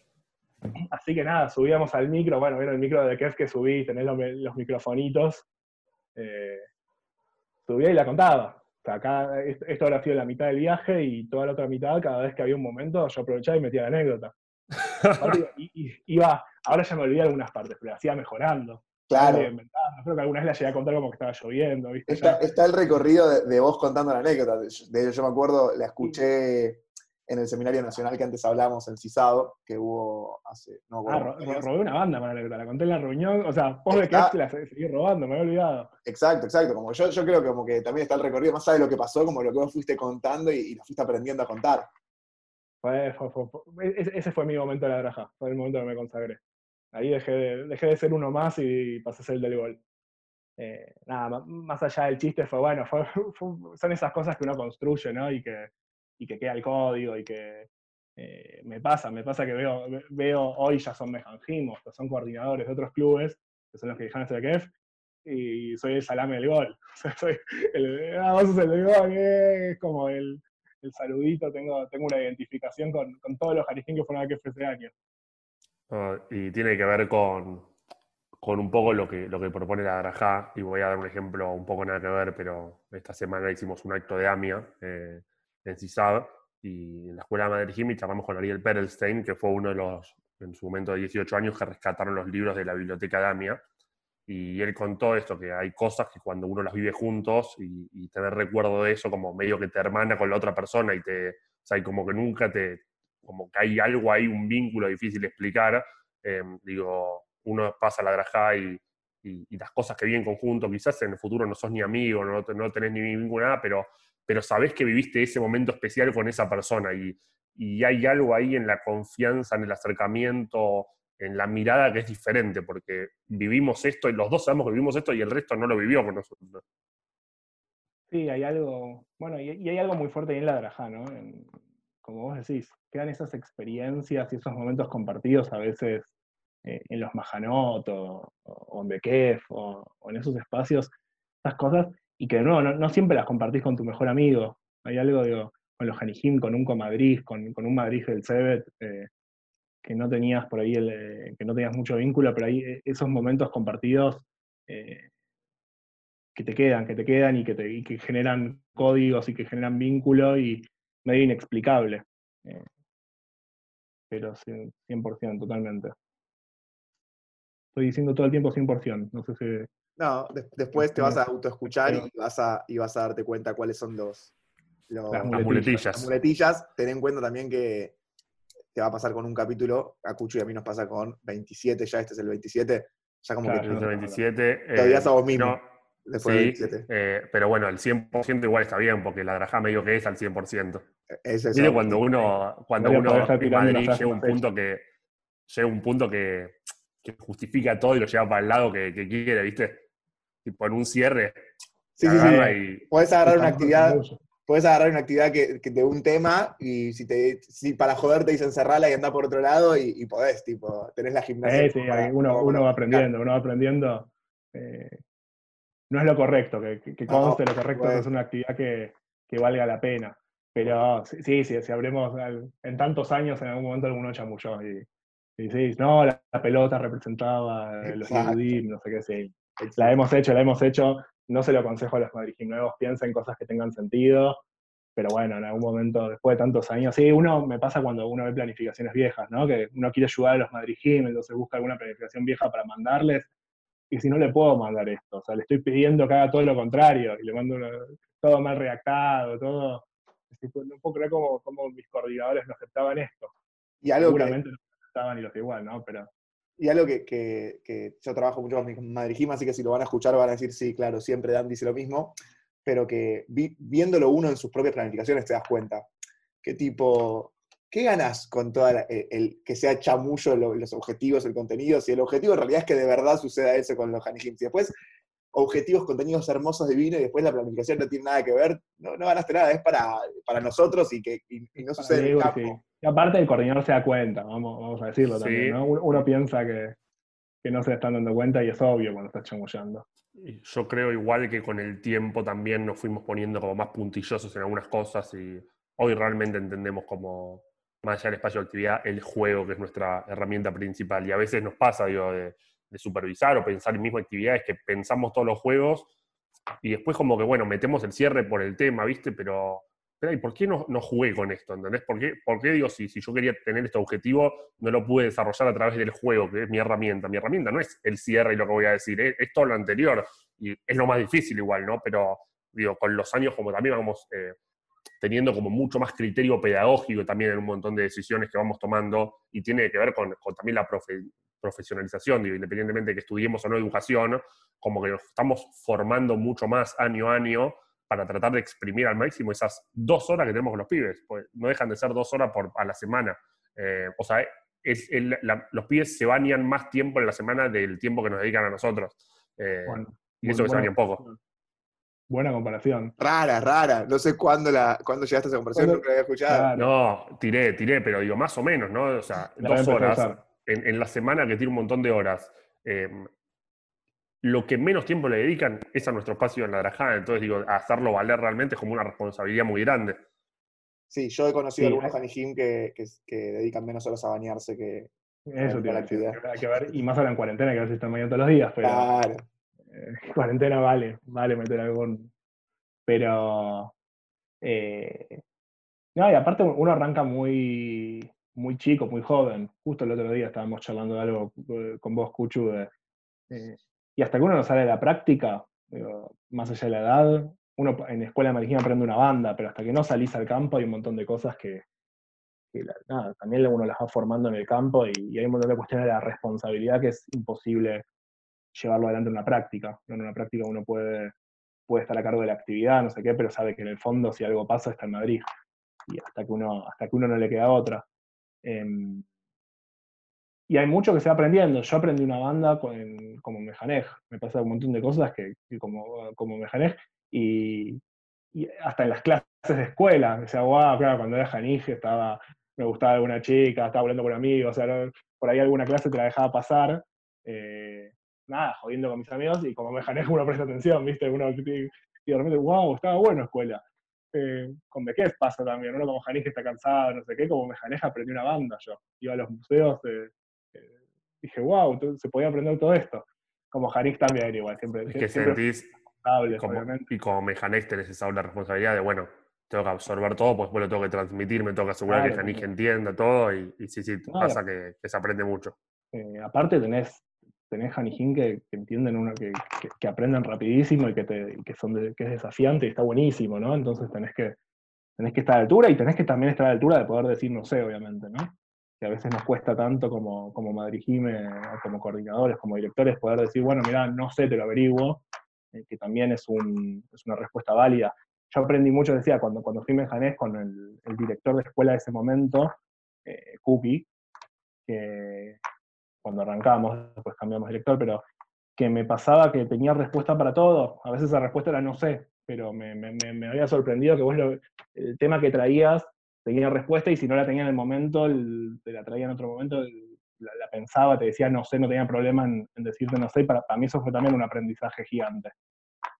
Así que nada, subíamos al micro, bueno, vieron el micro de Kef que subí, tenés los, los microfonitos, eh, subía y la contaba. O sea, acá, esto, habrá sido la mitad del viaje y toda la otra mitad, cada vez que había un momento, yo aprovechaba y metía la anécdota. Y- y- iba, ahora ya me olvidé algunas partes, pero la hacía mejorando. Claro. Inventando. Creo que alguna vez la llegué a contar como que estaba lloviendo, ¿viste? Está, el recorrido de, de vos contando la anécdota. De de- yo me acuerdo, la escuché en el seminario nacional que antes hablamos, en CISADO, que hubo hace. No me Ah, ro- robé una banda para la anécdota, la conté en la reunión. O sea, vos de que Está- te la se- seguí robando, me había olvidado. Exacto, exacto. Como yo, yo creo que como que también está el recorrido, más de lo que pasó, como lo que vos fuiste contando y, y lo fuiste aprendiendo a contar. Fue- fue- fue- fue- ese, fue mi momento de la draja, fue el momento que me consagré. Ahí dejé de, dejé de ser uno más y pasé a ser el del gol. Eh, nada, más allá del chiste fue bueno, fue- fue- son esas cosas que uno construye, ¿no? Y que, y que queda el código y que eh, me pasa, me pasa que veo, ve- veo hoy ya son mejanjimos, son coordinadores de otros clubes, que son los que dejan el KEF, y soy el salame del gol. O sea, soy el, ah, vos sos el del gol, eh, es como el, el saludito, tengo, tengo una identificación con, con todos los jarijín que fueron a KEF ese año. Ah, y tiene que ver con, con un poco lo que, lo que propone la Grajá, y voy a dar un ejemplo un poco nada que ver, pero esta semana hicimos un acto de AMIA eh, en CISAB, y en la Escuela de Madrid Jimmy charlamos con Ariel Perelstein, que fue uno de los, en su momento de 18 años, que rescataron los libros de la biblioteca de AMIA, y él contó esto, que hay cosas que cuando uno las vive juntos y, y tener recuerdo de eso como medio que te hermana con la otra persona y te, o sea, y como que nunca te, como que hay algo ahí, un vínculo difícil de explicar, eh, digo, uno pasa la grajá y, y, y las cosas que viven en conjunto, quizás en el futuro no sos ni amigo, no, no tenés ni nada, pero, pero sabés que viviste ese momento especial con esa persona y, y hay algo ahí en la confianza, en el acercamiento, en la mirada que es diferente, porque vivimos esto y los dos sabemos que vivimos esto y el resto no lo vivió con nosotros. Sí, hay algo, bueno, y, hay algo muy fuerte en la Drajá, ¿no? Como vos decís, quedan esas experiencias y esos momentos compartidos a veces eh, en los Majanot o, en Bekef o, o en esos espacios, esas cosas, y que de nuevo, no, siempre las compartís con tu mejor amigo. Hay algo, digo, con los Janijim, con un Comadrid, con, un Madrid del Cebet, eh, que no tenías por ahí, el, eh, que no tenías mucho vínculo, pero ahí eh, esos momentos compartidos que te quedan, que te quedan y que, generan códigos y que generan vínculo y medio inexplicable. Pero sí, 100%, totalmente. Estoy diciendo todo el tiempo 100%, no sé si... No, de- después te vas a autoescuchar y vas a, y vas a darte cuenta cuáles son los, los- Las Las muletillas. las muletillas. Ten en cuenta también que te va a pasar con un capítulo, a Cucho y a mí nos pasa con 27, ya este es el 27, ya como Claro, que no, Desde 27. Te odias a vos mismo. no, después del sí, 27. eh, pero bueno, el 100% igual está bien, porque la grajá medio que es al 100%. Es eso. Mire cuando uno, cuando uno en Madrid llega un punto que llega un punto que, que justifica todo y lo lleva para el lado que, que quiere, ¿viste? Tipo en un cierre, Sí, sí, sí. Podés agarrar una actividad, podés agarrar una actividad que, que de un tema y si te si para joder te dicen cerrarla y andar por otro lado y, y podés, tipo, tenés la gimnasia. Sí, para- uno, uno va aprendiendo, uno va aprendiendo. eh, no es lo correcto, que, que- No, conste, lo correcto es una actividad que, que valga la pena. Pero sí, sí, sí, si hablemos en tantos años, en algún momento alguno chamulló y, y sí, no, la, la pelota representaba los. Yehudim, no sé qué, sí. La hemos hecho, la hemos hecho. no se lo aconsejo a los Madrid nuevos, piensen cosas que tengan sentido, pero bueno, en algún momento, después de tantos años, sí, uno me pasa cuando uno ve planificaciones viejas, ¿no? Que uno quiere ayudar a los Madrid Gym, entonces busca alguna planificación vieja para mandarles, y si no le puedo mandar esto, o sea, le estoy pidiendo que haga todo lo contrario, y le mando todo mal redactado, todo. No puedo creer cómo, mis coordinadores no aceptaban esto. Y algo Seguramente no aceptaban y los igual, ¿no? Pero y algo que, que, yo trabajo mucho con mis Madrid Gym, así que si lo van a escuchar van a decir, sí, claro, siempre Dan dice lo mismo, pero que viéndolo uno en sus propias planificaciones te das cuenta. ¿Qué tipo, qué ganas con toda el, que sea chamullo los objetivos, el contenido? Si el objetivo en realidad es que de verdad suceda eso con los Honey Si después objetivos, contenidos hermosos, divinos, y después la planificación no tiene nada que ver, no, no ganaste nada, es para, para nosotros y que no sucede en el campo. Y aparte el coordinador se da cuenta, vamos, vamos a decirlo también, ¿no? Uno, piensa que, que, no se están dando cuenta y es obvio cuando está chamullando. Yo creo igual que con el tiempo también nos fuimos poniendo como más puntillosos en algunas cosas y hoy realmente entendemos como, más allá del espacio de actividad, el juego, que es nuestra herramienta principal. Y a veces nos pasa, digo, de, supervisar o pensar en mismas actividades que pensamos todos los juegos y después como que, bueno, metemos el cierre por el tema, ¿viste? Pero ¿y por qué no, no, jugué con esto? ¿Entendés? ¿Por qué, por qué digo, si, si yo quería tener este objetivo, no lo pude desarrollar a través del juego, que es mi herramienta? Mi herramienta no es el cierre y lo que voy a decir, es, todo lo anterior. Y es lo más difícil igual, ¿no? Pero, digo, con los años como también vamos eh, teniendo como mucho más criterio pedagógico también en un montón de decisiones que vamos tomando y tiene que ver con, con también la profesionalización, digo, independientemente de que estudiemos o no educación, como que nos estamos formando mucho más año a año para tratar de exprimir al máximo esas dos horas que tenemos con los pibes. Pues no dejan de ser dos horas por, a la semana. Eh, o sea, es los pibes se bañan más tiempo en la semana del tiempo que nos dedican a nosotros. Eh, y eso que se bañan poco. Buena comparación. Rara, rara. No sé cuándo, la, cuándo llegaste a esa comparación, nunca la había escuchado. No, tiré, tiré, pero digo, más o menos, ¿no? O sea, dos horas. En, la semana que tiene un montón de horas. Eh, lo que menos tiempo le dedican es a nuestro espacio en la Drajada. Entonces, digo, hacerlo valer realmente es como una responsabilidad muy grande. Sí, yo he conocido algunos Hanijim que, que, dedican menos horas a bañarse que Eso la actividad. Que ver, y más ahora en cuarentena, que a veces están bañando todos los días, pero. Claro. Eh, cuarentena vale, vale meter algún. Pero. Eh, no, y aparte uno arranca muy, muy chico, muy joven. Justo el otro día estábamos charlando de algo eh, con vos, Cuchu, de, y hasta que uno no sale de la práctica, más allá de la edad, uno en escuela de medicina aprende una banda, pero hasta que no salís al campo hay un montón de cosas que, también uno las va formando en el campo y, hay un montón de cuestiones de la responsabilidad que es imposible llevarlo adelante en una práctica. En una práctica uno puede, puede estar a cargo de la actividad, no sé qué, pero sabe que en el fondo si algo pasa está en Madrid. Y hasta que uno, hasta que uno no le queda otra. Em, y hay mucho que se va aprendiendo. Yo aprendí una banda con, como Mejanej. Me pasa un montón de cosas que, como, como Mejanej. Y, y, hasta en las clases de escuela. Decía, wow, claro, cuando era Janij estaba, me gustaba alguna chica, estaba hablando con amigos. O sea, por ahí alguna clase te la dejaba pasar. Eh, nada, jodiendo con mis amigos. Y como Mejanej uno presta atención, ¿viste? Uno, y de repente, wow, estaba bueno escuela. Eh, con Beques pasa también, uno como Janij está cansado, no sé qué, como Mejanej aprendí una banda yo. Iba a los museos, eh, dije, wow, se podía aprender todo esto. Como Janix también, igual, siempre. Es que sentís, como, y como Mejanex tenés esa la responsabilidad de, bueno, tengo que absorber todo, pues después lo tengo que transmitir, me tengo que asegurar que Janix entienda todo, y, sí, sí, pasa que, se aprende mucho. Eh, aparte tenés, tenés Janijín que, que, entienden uno, que, que, aprenden rapidísimo y que, te, que, son que es desafiante y está buenísimo, ¿no? Entonces tenés que, tenés que estar a la altura y tenés que también estar a la altura de poder decir no sé, obviamente, ¿no? que a veces nos cuesta tanto como, como Madrigime, como coordinadores, como directores, poder decir, bueno, mira, no sé, te lo averiguo, eh, que también es, un, es, una respuesta válida. Yo aprendí mucho, decía, cuando, cuando fui Janés con el, el, director de escuela de ese momento, eh, que cuando arrancamos, después cambiamos director, pero que me pasaba que tenía respuesta para todo. A veces la respuesta era no sé, pero me, había sorprendido que vos el tema que traías tenía respuesta y si no la tenía en el momento, te la traía en otro momento, la, pensaba, te decía no sé, no tenía problema en, decirte no sé, y para, para, mí eso fue también un aprendizaje gigante.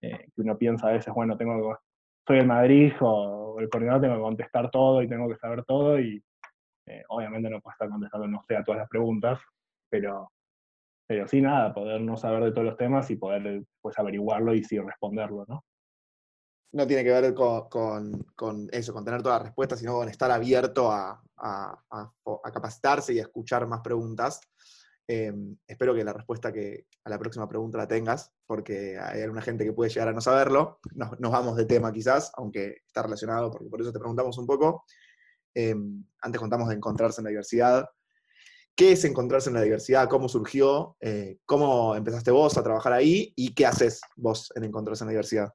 Eh, uno piensa a veces, bueno, tengo que, soy el Madrid o, el coordinador, tengo que contestar todo y tengo que saber todo y eh, obviamente no puedo estar contestando no sé a todas las preguntas, pero, pero sí nada, poder no saber de todos los temas y poder pues averiguarlo y sí responderlo, ¿no? No tiene que ver con, con, eso, con tener todas las respuestas, sino con estar abierto a, a, capacitarse y a escuchar más preguntas. Em, espero que la respuesta que a la próxima pregunta la tengas, porque hay alguna gente que puede llegar a no saberlo. Nos, vamos de tema quizás, aunque está relacionado, porque por eso te preguntamos un poco. Em, antes contamos de encontrarse en la diversidad. ¿Qué es encontrarse en la diversidad? ¿Cómo surgió? Eh, ¿Cómo empezaste vos a trabajar ahí? ¿Y qué haces vos en encontrarse en la diversidad?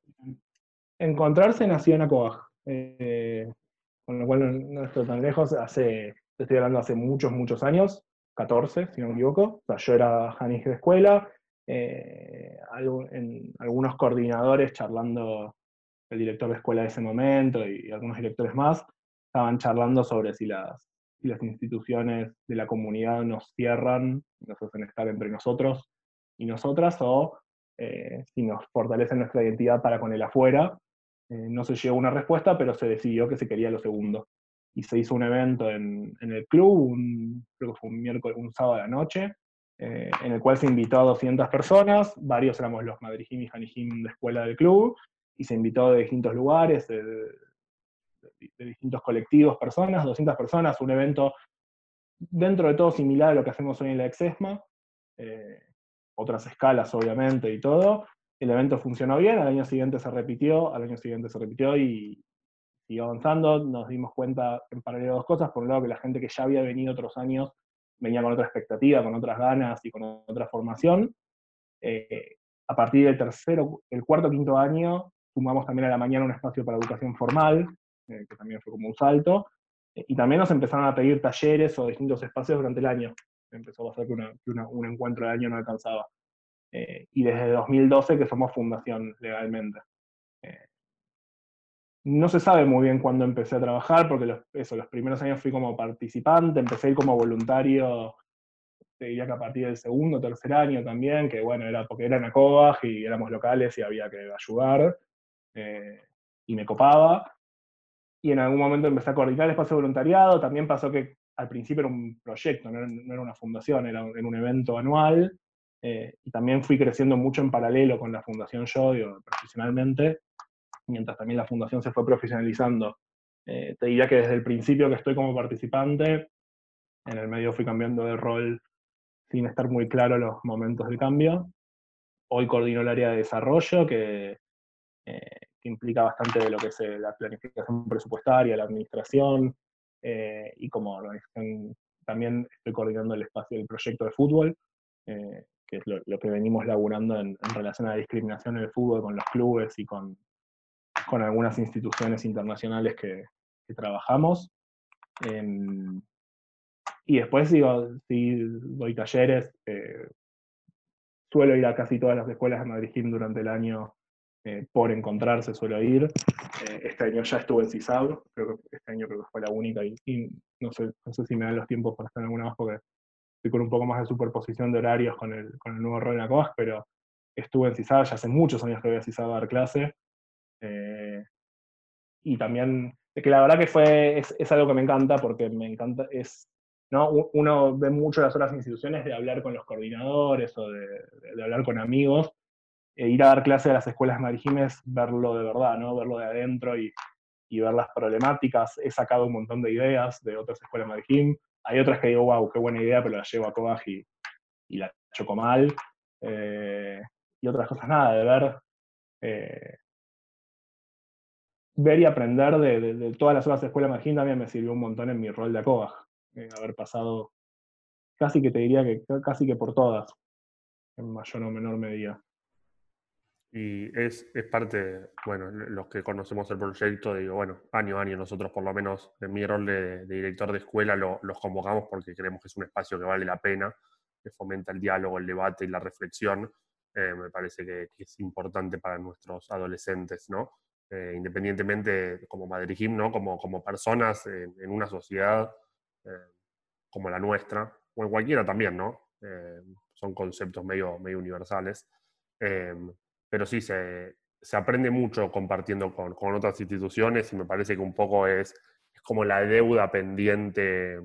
Encontrarse nació en Acoag, eh, con lo cual no estoy tan lejos. Hace, estoy hablando hace muchos, muchos años. 14, si no me equivoco. O sea, yo era Janis de escuela, eh, en, algunos coordinadores charlando, el director de escuela de ese momento y, algunos directores más, estaban charlando sobre si las, las instituciones de la comunidad nos cierran, nos hacen estar entre nosotros y nosotras, o eh, si nos fortalecen nuestra identidad para con el afuera. Eh, no se llegó a una respuesta, pero se decidió que se quería lo segundo y se hizo un evento en, en el club, un, creo que fue un miércoles, un sábado de la noche, eh, en el cual se invitó a 200 personas, varios éramos los Madrijim y Janijim de escuela del club, y se invitó de distintos lugares, de, distintos colectivos, personas, 200 personas, un evento dentro de todo similar a lo que hacemos hoy en la Exesma, eh, otras escalas obviamente y todo. El evento funcionó bien, al año siguiente se repitió, al año siguiente se repitió y, siguió avanzando, nos dimos cuenta en paralelo dos cosas. Por un lado, que la gente que ya había venido otros años venía con otra expectativa, con otras ganas y con otra formación. Eh, a partir del tercero, el cuarto, quinto año, sumamos también a la mañana un espacio para educación formal, eh, que también fue como un salto. Eh, y también nos empezaron a pedir talleres o distintos espacios durante el año. Empezó a pasar que, un encuentro del año no alcanzaba. y desde 2012 que somos fundación legalmente. No se sabe muy bien cuándo empecé a trabajar, porque los, eso, los primeros años fui como participante, empecé a ir como voluntario, te diría que a partir del segundo, tercer año también, que bueno, era porque eran a y éramos locales y había que ayudar, eh, y me copaba. Y en algún momento empecé a coordinar espacio de voluntariado, también pasó que al principio era un proyecto, no era, una fundación, era un, un evento anual, eh, y también fui creciendo mucho en paralelo con la Fundación Yo, digo, profesionalmente, mientras también la fundación se fue profesionalizando. Eh, te diría que desde el principio que estoy como participante, en el medio fui cambiando de rol sin estar muy claro los momentos del cambio. Hoy coordino el área de desarrollo, que, eh, que implica bastante de lo que es eh, la planificación presupuestaria, la administración, y como organización también estoy coordinando el espacio del proyecto de fútbol, que es lo, que venimos laburando en, relación a la discriminación en el fútbol con los clubes y con, algunas instituciones internacionales que, trabajamos. Em, y después digo, sí, doy talleres. Eh, suelo ir a casi todas las escuelas de Madrid durante el año eh, por encontrarse, suelo ir. Eh, este año ya estuve en CISAB, creo que este año creo que fue la única y, no, sé, no sé si me dan los tiempos para estar en alguna más porque estoy con un poco más de superposición de horarios con el, con el nuevo rol en la COAS, pero estuve en CISAB, ya hace muchos años que voy a CISAB a dar clase, eh, y también, que la verdad que fue, es, algo que me encanta porque me encanta, es, ¿no? Uno ve mucho las otras instituciones de hablar con los coordinadores o de, hablar con amigos, e ir a dar clase a las escuelas marijimes, verlo de verdad, ¿no? Verlo de adentro y, y ver las problemáticas. He sacado un montón de ideas de otras escuelas marijim. Hay otras que digo, wow, qué buena idea, pero las llevo a Cobaj y, la choco mal. Eh, y otras cosas, nada, de ver eh, ver y aprender de, todas las otras escuelas Magín también me sirvió un montón en mi rol de ACOBAG. Eh, haber pasado casi que te diría que casi que por todas, en mayor o menor medida. Y es, es parte, bueno, los que conocemos el proyecto, digo, bueno, año a año nosotros por lo menos en mi rol de, director de escuela los convocamos porque creemos que es un espacio que vale la pena, que fomenta el diálogo, el debate y la reflexión. Eh, me parece que, que, es importante para nuestros adolescentes, ¿no? Eh, independientemente como Madrid ¿no? como, como personas en, una sociedad eh, como la nuestra, o en cualquiera también, ¿no? Eh, son conceptos medio, medio universales. Pero sí, se, se, aprende mucho compartiendo con, con, otras instituciones y me parece que un poco es, es como la deuda pendiente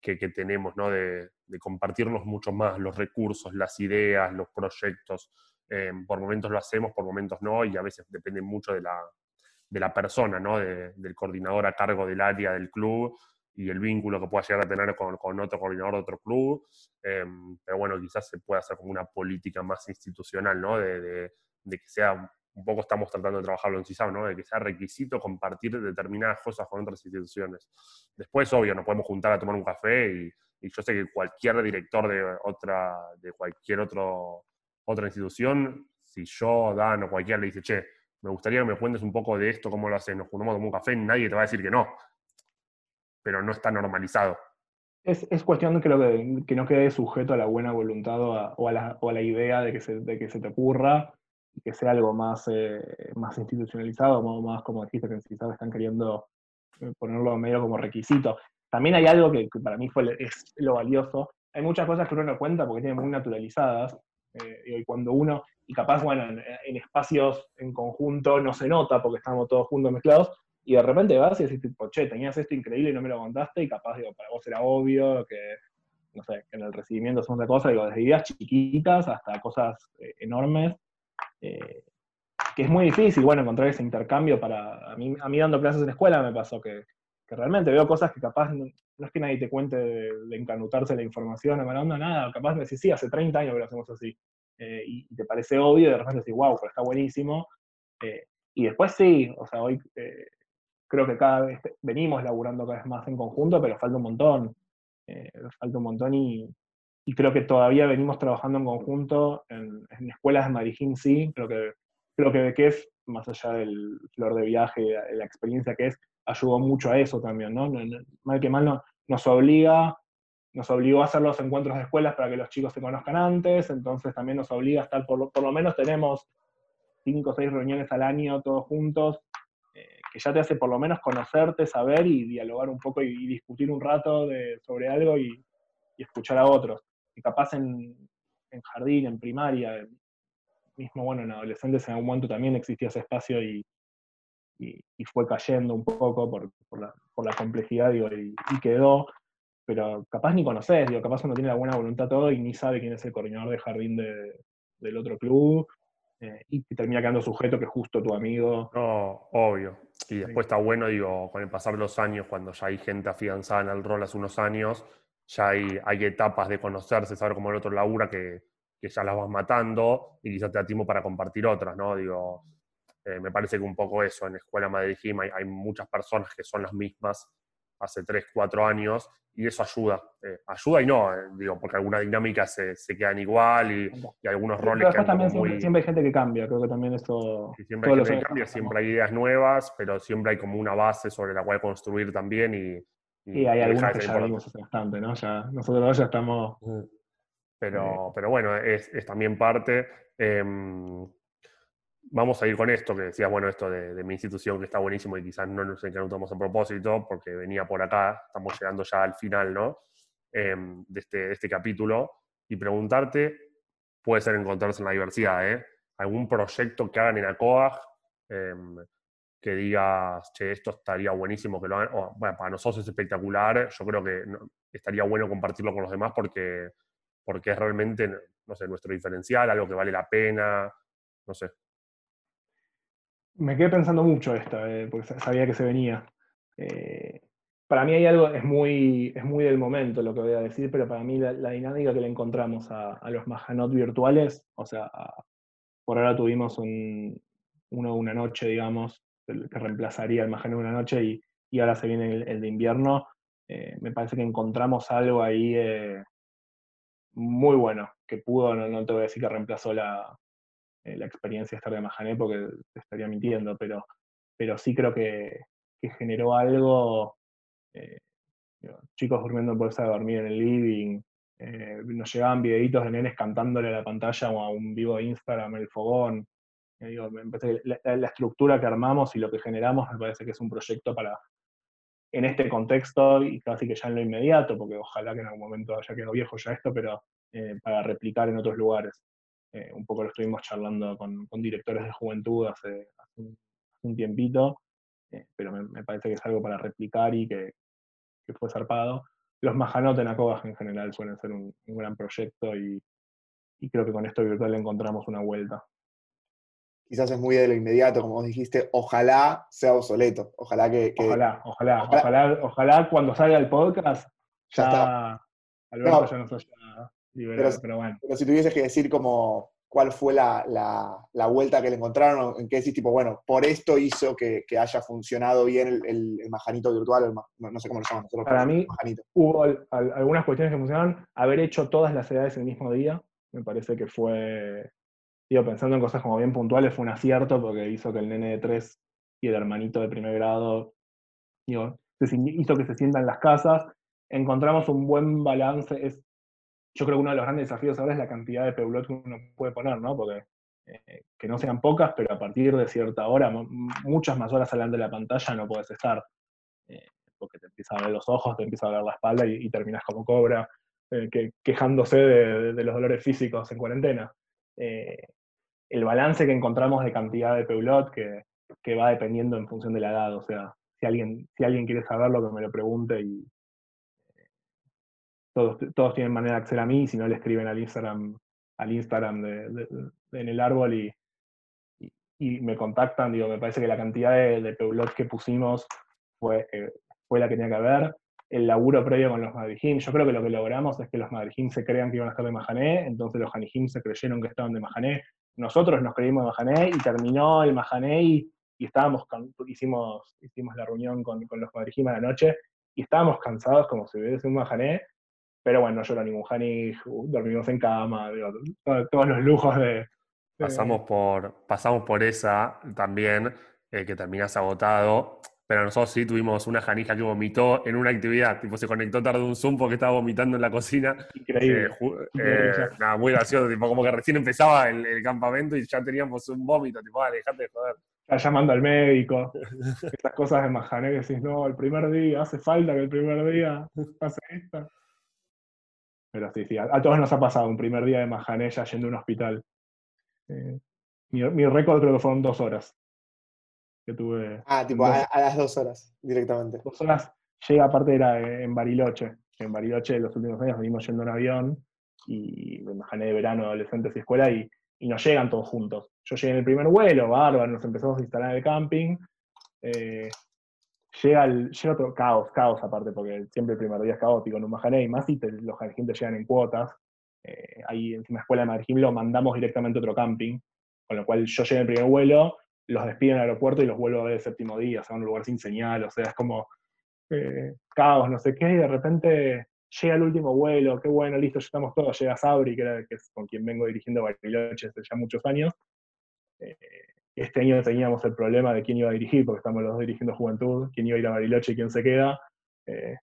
que, tenemos, ¿no? De, compartirnos mucho más los recursos, las ideas, los proyectos. Eh, por momentos lo hacemos, por momentos no, y a veces depende mucho de la, de la persona, ¿no? del coordinador a cargo del área del club y el vínculo que pueda llegar a tener con, con otro coordinador de otro club. Em, pero bueno, quizás se pueda hacer como una política más institucional, ¿no? De, de, que sea, un poco estamos tratando de trabajarlo en CISAM, ¿no? De que sea requisito compartir determinadas cosas con otras instituciones. Después, obvio, nos podemos juntar a tomar un café y, y yo sé que cualquier director de otra, de cualquier otro, otra institución, si yo, Dan o cualquiera le dice, che, me gustaría que me cuentes un poco de esto, cómo lo haces, nos juntamos a tomar un café, nadie te va a decir que no pero no está normalizado. Es, es cuestión creo que, que no quede sujeto a la buena voluntad o a, o a, la, o a la, idea de que, se, de que se te ocurra y que sea algo más, eh, más institucionalizado, más, más como dijiste que están queriendo eh, ponerlo medio como requisito. También hay algo que, para mí fue, es lo valioso. Hay muchas cosas que uno no cuenta porque tienen muy naturalizadas. Eh, y cuando uno, y capaz, bueno, en, espacios en conjunto no se nota porque estamos todos juntos mezclados, y de repente vas y decís, tipo, che, tenías esto increíble y no me lo contaste, y capaz, digo, para vos era obvio que, no sé, que en el recibimiento son otra cosa, digo, desde ideas chiquitas hasta cosas enormes, eh, que es muy difícil, bueno, encontrar ese intercambio para, a mí, a mí dando clases en escuela me pasó que, que realmente veo cosas que capaz, no, es que nadie te cuente de, encanutarse la información, no, nada, capaz me decís, sí, hace 30 años que lo hacemos así, eh, y, te parece obvio, de repente decís, wow, pero está buenísimo, y después sí, o sea, hoy creo que cada vez venimos laburando cada vez más en conjunto, pero falta un montón. Eh, falta un montón y, y, creo que todavía venimos trabajando en conjunto en, escuelas de Marijín, sí. Creo que, creo que que es, más allá del flor de viaje, la experiencia que es, ayudó mucho a eso también, ¿no? Mal que mal no, nos obliga, nos obligó a hacer los encuentros de escuelas para que los chicos se conozcan antes, entonces también nos obliga a estar, por lo, por lo menos tenemos cinco o seis reuniones al año todos juntos, que ya te hace por lo menos conocerte, saber y dialogar un poco y, discutir un rato de, sobre algo y, escuchar a otros. Y capaz en, jardín, en primaria, mismo bueno, en adolescentes en algún momento también existía ese espacio y, y fue cayendo un poco por, por, la, por la, complejidad digo, y, quedó. Pero capaz ni conoces, digo, capaz uno tiene la buena voluntad todo y ni sabe quién es el coordinador de jardín de, del otro club, eh, y termina quedando sujeto que es justo tu amigo. No, obvio. Y después está bueno, digo, con el pasar de los años, cuando ya hay gente afianzada en el rol hace unos años, ya hay, hay etapas de conocerse, saber cómo el otro labura que, que ya las vas matando y quizás te da tiempo para compartir otras, ¿no? Digo, eh, me parece que un poco eso, en Escuela Madrid Gym hay, hay, muchas personas que son las mismas hace 3, 4 años y eso ayuda. Eh, ayuda y no, eh, digo, porque algunas dinámicas se, se quedan igual y, y algunos roles que también siempre, siempre, hay gente que cambia, creo que también eso... siempre hay gente que cambia, siempre hay ideas nuevas, pero siempre hay como una base sobre la cual construir también y... Y, hay algunas que ya vimos hace bastante, ¿no? Ya, nosotros ya estamos... Pero, pero bueno, es, es también parte... Eh, vamos a ir con esto, que decías, bueno, esto de, mi institución que está buenísimo y quizás no nos encanutamos a propósito, porque venía por acá, estamos llegando ya al final, ¿no? Em, de, este, de, este, capítulo, y preguntarte, puede ser encontrarse en la diversidad, ¿eh? ¿Algún proyecto que hagan en ACOAG em, que digas, che, esto estaría buenísimo que lo hagan? bueno, para nosotros es espectacular, yo creo que estaría bueno compartirlo con los demás porque, porque es realmente, no sé, nuestro diferencial, algo que vale la pena, no sé. Me quedé pensando mucho esta, eh, porque sabía que se venía. Eh, para mí hay algo, es muy, es muy del momento lo que voy a decir, pero para mí la, dinámica que le encontramos a, los Mahanot virtuales, o sea, por ahora tuvimos un, uno una noche, digamos, que reemplazaría el Mahanot una noche y, y ahora se viene el, de invierno, eh, me parece que encontramos algo ahí muy bueno, que pudo, no, no, te voy a decir que reemplazó la, eh, la experiencia de estar de Mahané porque te estaría mintiendo, pero, pero sí creo que, que generó algo. Eh, chicos durmiendo en bolsa de dormir en el living, eh, nos llegaban videitos de nenes cantándole a la pantalla o a un vivo de Instagram, el fogón. Digo, la, la, estructura que armamos y lo que generamos me parece que es un proyecto para, en este contexto y casi que ya en lo inmediato, porque ojalá que en algún momento haya quedado viejo ya esto, pero para replicar en otros lugares. Eh, un poco lo estuvimos charlando con, directores de juventud hace, un, tiempito, eh, pero me, parece que es algo para replicar y que, fue zarpado. los Majanot en Acobas en general suelen ser un, gran proyecto y creo que con esto virtual encontramos una vuelta. Quizás es muy de lo inmediato, como vos dijiste, ojalá sea obsoleto. Ojalá que. que- Ojalá, ojalá, ojalá- ojalá, ojalá cuando salga el podcast Ya ya, está. Alberto No. ya nos haya liberado, Pero- pero bueno. Pero si tuvieses que decir como cuál fue la, la- la vuelta que le encontraron, en qué decís, tipo, bueno, por esto hizo que, que haya funcionado bien el, el, el majanito virtual, el ma- no, no sé cómo lo llaman nosotros. Para mí-. Hubo al- al- algunas cuestiones que funcionaron. Haber hecho todas las edades el mismo día, me parece que fue, digo, pensando en cosas como bien puntuales, fue un acierto porque hizo que el nene de tres y el hermanito de primer grado, hizo que se sientan en las casas. Encontramos un buen balance. Es, yo creo que uno de los grandes desafíos ahora es la cantidad de peulot que uno puede poner, ¿no? Porque eh, que no sean pocas, pero a partir de cierta hora, mu- muchas más horas delante de la pantalla no puedes estar. Eh, porque te empieza a ver los ojos, te empieza a ver la espalda y, y terminas como cobra, eh, que, quejándose de, los dolores físicos en cuarentena. El balance que encontramos de cantidad de peulot que, que va dependiendo en función de la edad, o sea, si alguien, si alguien quiere saberlo, que me lo pregunte y eh, todos, todos tienen manera de acceder a mí, si no le escriben al Instagram, al Instagram de, de- de- en el árbol y, y, me contactan, digo, me parece que la cantidad de, peulot que pusimos fue, eh, fue la que tenía que haber. El laburo previo con los Madrijim, yo creo que lo que logramos es que los Madrijim se crean que iban a estar de Mahané, entonces los Hanijim se creyeron que estaban de Mahané, nosotros nos creímos de Mahané y terminó el Mahané y, y estábamos, hicimos, hicimos la reunión con, con los Madrijim a la noche y estábamos cansados como si hubiese un Mahané, pero bueno, no lloró ningún Hanij, dormimos en cama, digo, to- todos los lujos de... Pasamos por, pasamos por esa también, eh, que terminás agotado. Pero nosotros sí tuvimos una janija que vomitó en una actividad. Tipo, se conectó tarde un Zoom porque estaba vomitando en la cocina. increíble. Eh, Increíble, eh, nada, muy gracioso. Tipo, como que recién empezaba el, el campamento y ya teníamos un vómito. Tipo, vale, dejate de joder. está llamando al médico, esas cosas de Mahané que decís, no, el primer día, hace falta que el primer día pase esto. Pero sí, sí, a, a todos nos ha pasado un primer día de Mahané ya yendo a un hospital. Eh, mi, mi récord creo que fueron dos horas. Que tuve Ah, tipo, a, a las dos horas, directamente. dos horas. Llega, aparte era en Bariloche. En Bariloche los últimos años venimos yendo en avión y me imaginé de verano, adolescentes y escuela y, y nos llegan todos juntos. Yo llegué en el primer vuelo, bárbaro, nos empezamos a instalar en el camping. eh, llega, el, llega otro caos, caos aparte, porque siempre el primer día es caótico en un Mahané, y más si te- los Hanejim te llegan en cuotas. Eh, ahí encima escuela de Madrid lo mandamos directamente a otro camping, con lo cual yo llegué en el primer vuelo, los despido en el aeropuerto y los vuelvo a ver el séptimo día, o sea, a un lugar sin señal, o sea, es como eh, caos, no sé qué, y de repente llega el último vuelo, qué bueno, listo, ya estamos todos, llega Sabri, que, era, que es con quien vengo dirigiendo Bariloche hace ya muchos años. Eh, este año teníamos el problema de quién iba a dirigir, porque estamos los dos dirigiendo Juventud, quién iba a ir a Bariloche y quién se queda. Eh,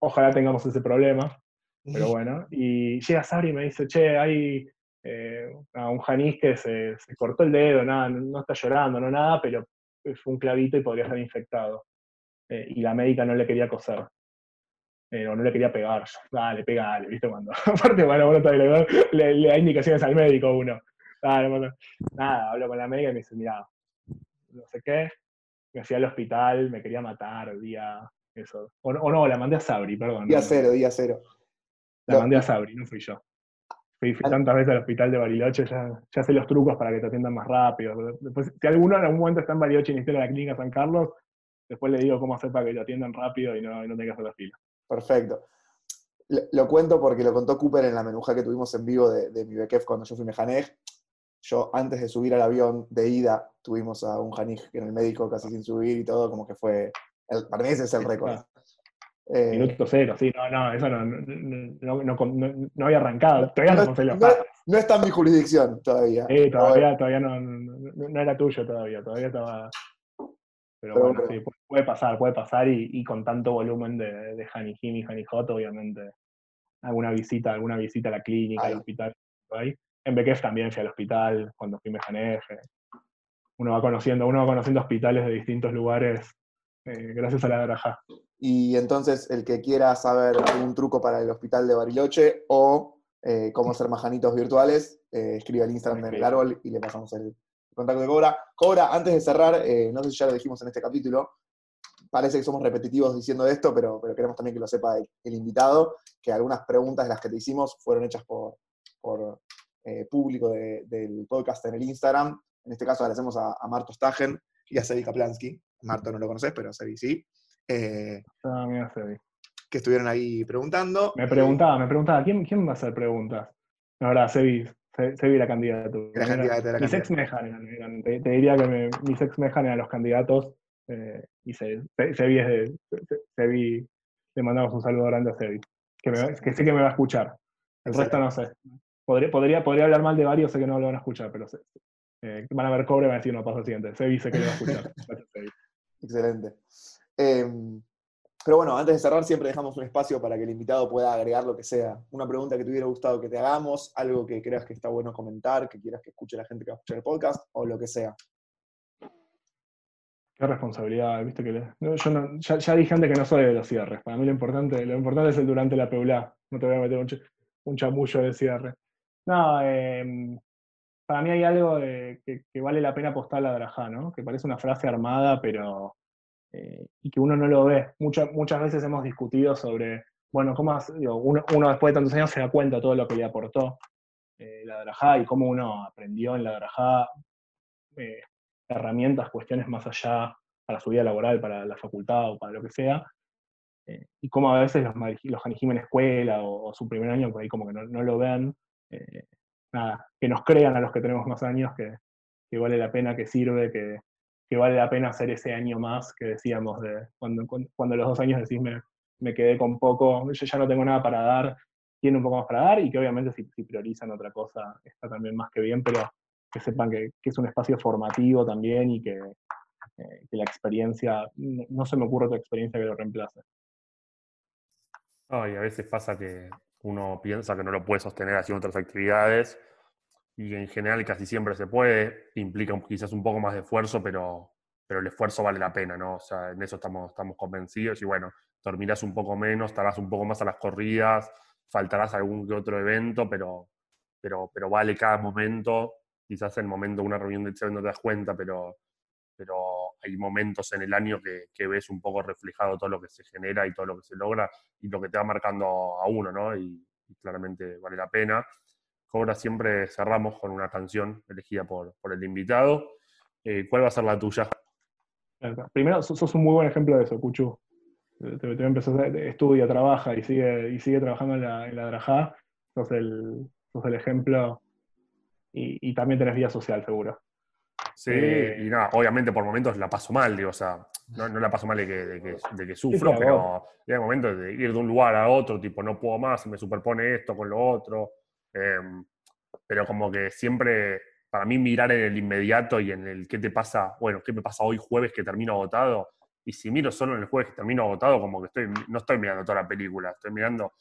ojalá tengamos ese problema, pero bueno. Y llega Sabri y me dice, che, hay eh, a un Janis que se, se cortó el dedo, nada, no, está llorando, no nada, pero fue un clavito y podría estar infectado. Eh, y la médica no le quería coser. Eh, o no le quería pegar. Dale, pegale, ¿viste? Cuando, aparte, bueno, uno todavía le, da indicaciones al médico uno. Dale, bueno. Nada, hablo con la médica y me dice, mira, no sé qué, me fui al hospital, me quería matar, día, eso. O, no- o no, la mandé a Sabri, perdón. Día no. cero, día cero. La No. mandé a Sabri, no fui yo. Fui, fui tantas veces al hospital de Bariloche, ya, ya sé los trucos para que te atiendan más rápido. Después, si alguno en algún momento está en Bariloche y necesita la clínica San Carlos, después le digo cómo hacer para que te atiendan rápido y no, y no tengas que hacer la fila. Perfecto. Lo, lo cuento porque lo contó Cooper en la menuja que tuvimos en vivo de, de mi BKF cuando yo fui mejanej. Yo, antes de subir al avión de ida, tuvimos a un Janij en el médico casi sin subir y todo, como que fue. el- para mí ese es el récord. Eh, Minuto cero, sí, no, no, eso no, no, no, había arrancado, todavía no no, no- no está en mi jurisdicción todavía. Sí, todavía, todavía no, era tuyo todavía, todavía estaba. Pero, Pero bueno, sí, pu- puede pasar, puede pasar y, y con tanto volumen de, de Hanijim y Hanijoto, obviamente, alguna visita, alguna visita a la clínica, Ahí. al hospital, ahí. En Bekef también fui al hospital cuando fui Mejanej. Uno va conociendo, uno va conociendo hospitales de distintos lugares eh, gracias a la Darajá. Y entonces, el que quiera saber algún truco para el hospital de Bariloche o eh, cómo hacer majanitos virtuales, eh, escribe al Instagram del árbol y le pasamos el contacto de Cobra. Cobra, antes de cerrar, eh, no sé si ya lo dijimos en este capítulo, parece que somos repetitivos diciendo esto, pero, pero queremos también que lo sepa el, el invitado, que algunas preguntas de las que te hicimos fueron hechas por, por eh, público de- del podcast en el Instagram. En este caso agradecemos a, a Marto Stagen y a Sebi Kaplansky. Marto no lo conoces, pero Sebi sí. Eh, Ah, mira, que estuvieron ahí preguntando. Me preguntaba, me preguntaba, ¿quién, quién va a hacer preguntas? La verdad, Sebi, Se- Sebi la candidatura. La candidata, mis candidata. ex Mejan te, te diría que me- mis ex Mejan eran los candidatos eh, y Se- Se- Sebi es de, Se- Sebi, le mandamos un saludo grande a Sebi, que, me va- que sé que me va a escuchar. El resto no sé. Podría, podría, podría hablar mal de varios, sé que no lo van a escuchar, pero sé- eh, van a ver cobre y van a decir, no, pasa al siguiente. Sebi sé que lo va a escuchar. Gracias, Sebi. Excelente. Eh, pero bueno, antes de cerrar, siempre dejamos un espacio para que el invitado pueda agregar lo que sea. Una pregunta que te hubiera gustado que te hagamos, algo que creas que está bueno comentar, que quieras que escuche la gente que va a escuchar el podcast, o lo que sea. Qué responsabilidad, viste que le- yo no- ya, ya dije antes que no soy de los cierres. Para mí lo importante, lo importante es el durante la peulá. No te voy a meter un, ch- chamullo de cierre. No, eh, para mí hay algo que, que vale la pena apostar a la Drajá, ¿no? Que parece una frase armada, pero. Eh, y que uno no lo ve. Muchas muchas veces hemos discutido sobre, bueno, cómo uno, después de tantos años se da cuenta de todo lo que le aportó eh, la Drajá y cómo uno aprendió en la Drajá eh, herramientas, cuestiones más allá para su vida laboral, para la facultad o para lo que sea, eh, y cómo a veces los, los Hanijim en escuela o, o su primer año por ahí como que no, no lo ven, nada, que nos crean a los que tenemos más años que, que vale la pena, que sirve, que, que vale la pena hacer ese año más que decíamos de cuando, cuando, los dos años decís me, quedé con poco, yo ya no tengo nada para dar, tiene un poco más para dar, y que obviamente si, priorizan otra cosa está también más que bien, pero que sepan que, que es un espacio formativo también y que, eh, que la experiencia, no, se me ocurre otra experiencia que lo reemplace. No, y a veces pasa que uno piensa que no lo puede sostener haciendo otras actividades y en general casi siempre se puede, implica quizás un poco más de esfuerzo, pero, pero el esfuerzo vale la pena, ¿no? O sea, en eso estamos, estamos convencidos y bueno, dormirás un poco menos, estarás un poco más a las corridas, faltarás a algún que otro evento, pero, pero, pero vale cada momento, quizás en el momento de una reunión de Excel no te das cuenta, pero, pero hay momentos en el año que, que ves un poco reflejado todo lo que se genera y todo lo que se logra y lo que te va marcando a uno, ¿no? Y claramente vale la pena. Ahora siempre cerramos con una canción elegida por, por el invitado. Eh, ¿Cuál va a ser la tuya? Primero, sos, un muy buen ejemplo de eso, Cuchu. Te, te, te estudia, trabaja y sigue, y sigue trabajando en la, en la Drajá. Sos el, sos el ejemplo y, y también tenés vida social, seguro. Sí, Eh, y nada, obviamente por momentos la paso mal, digo, o sea, no, no la paso mal de que, de que, de que sufro, pero hay momentos de ir de un lugar a otro, tipo, no puedo más, me superpone esto con lo otro. Em, pero como que siempre, para mí, mirar en el inmediato y en el qué te pasa, bueno, qué me pasa hoy jueves que termino agotado. Y si miro solo en el jueves que termino agotado, como que estoy, no estoy mirando toda la película, estoy mirando.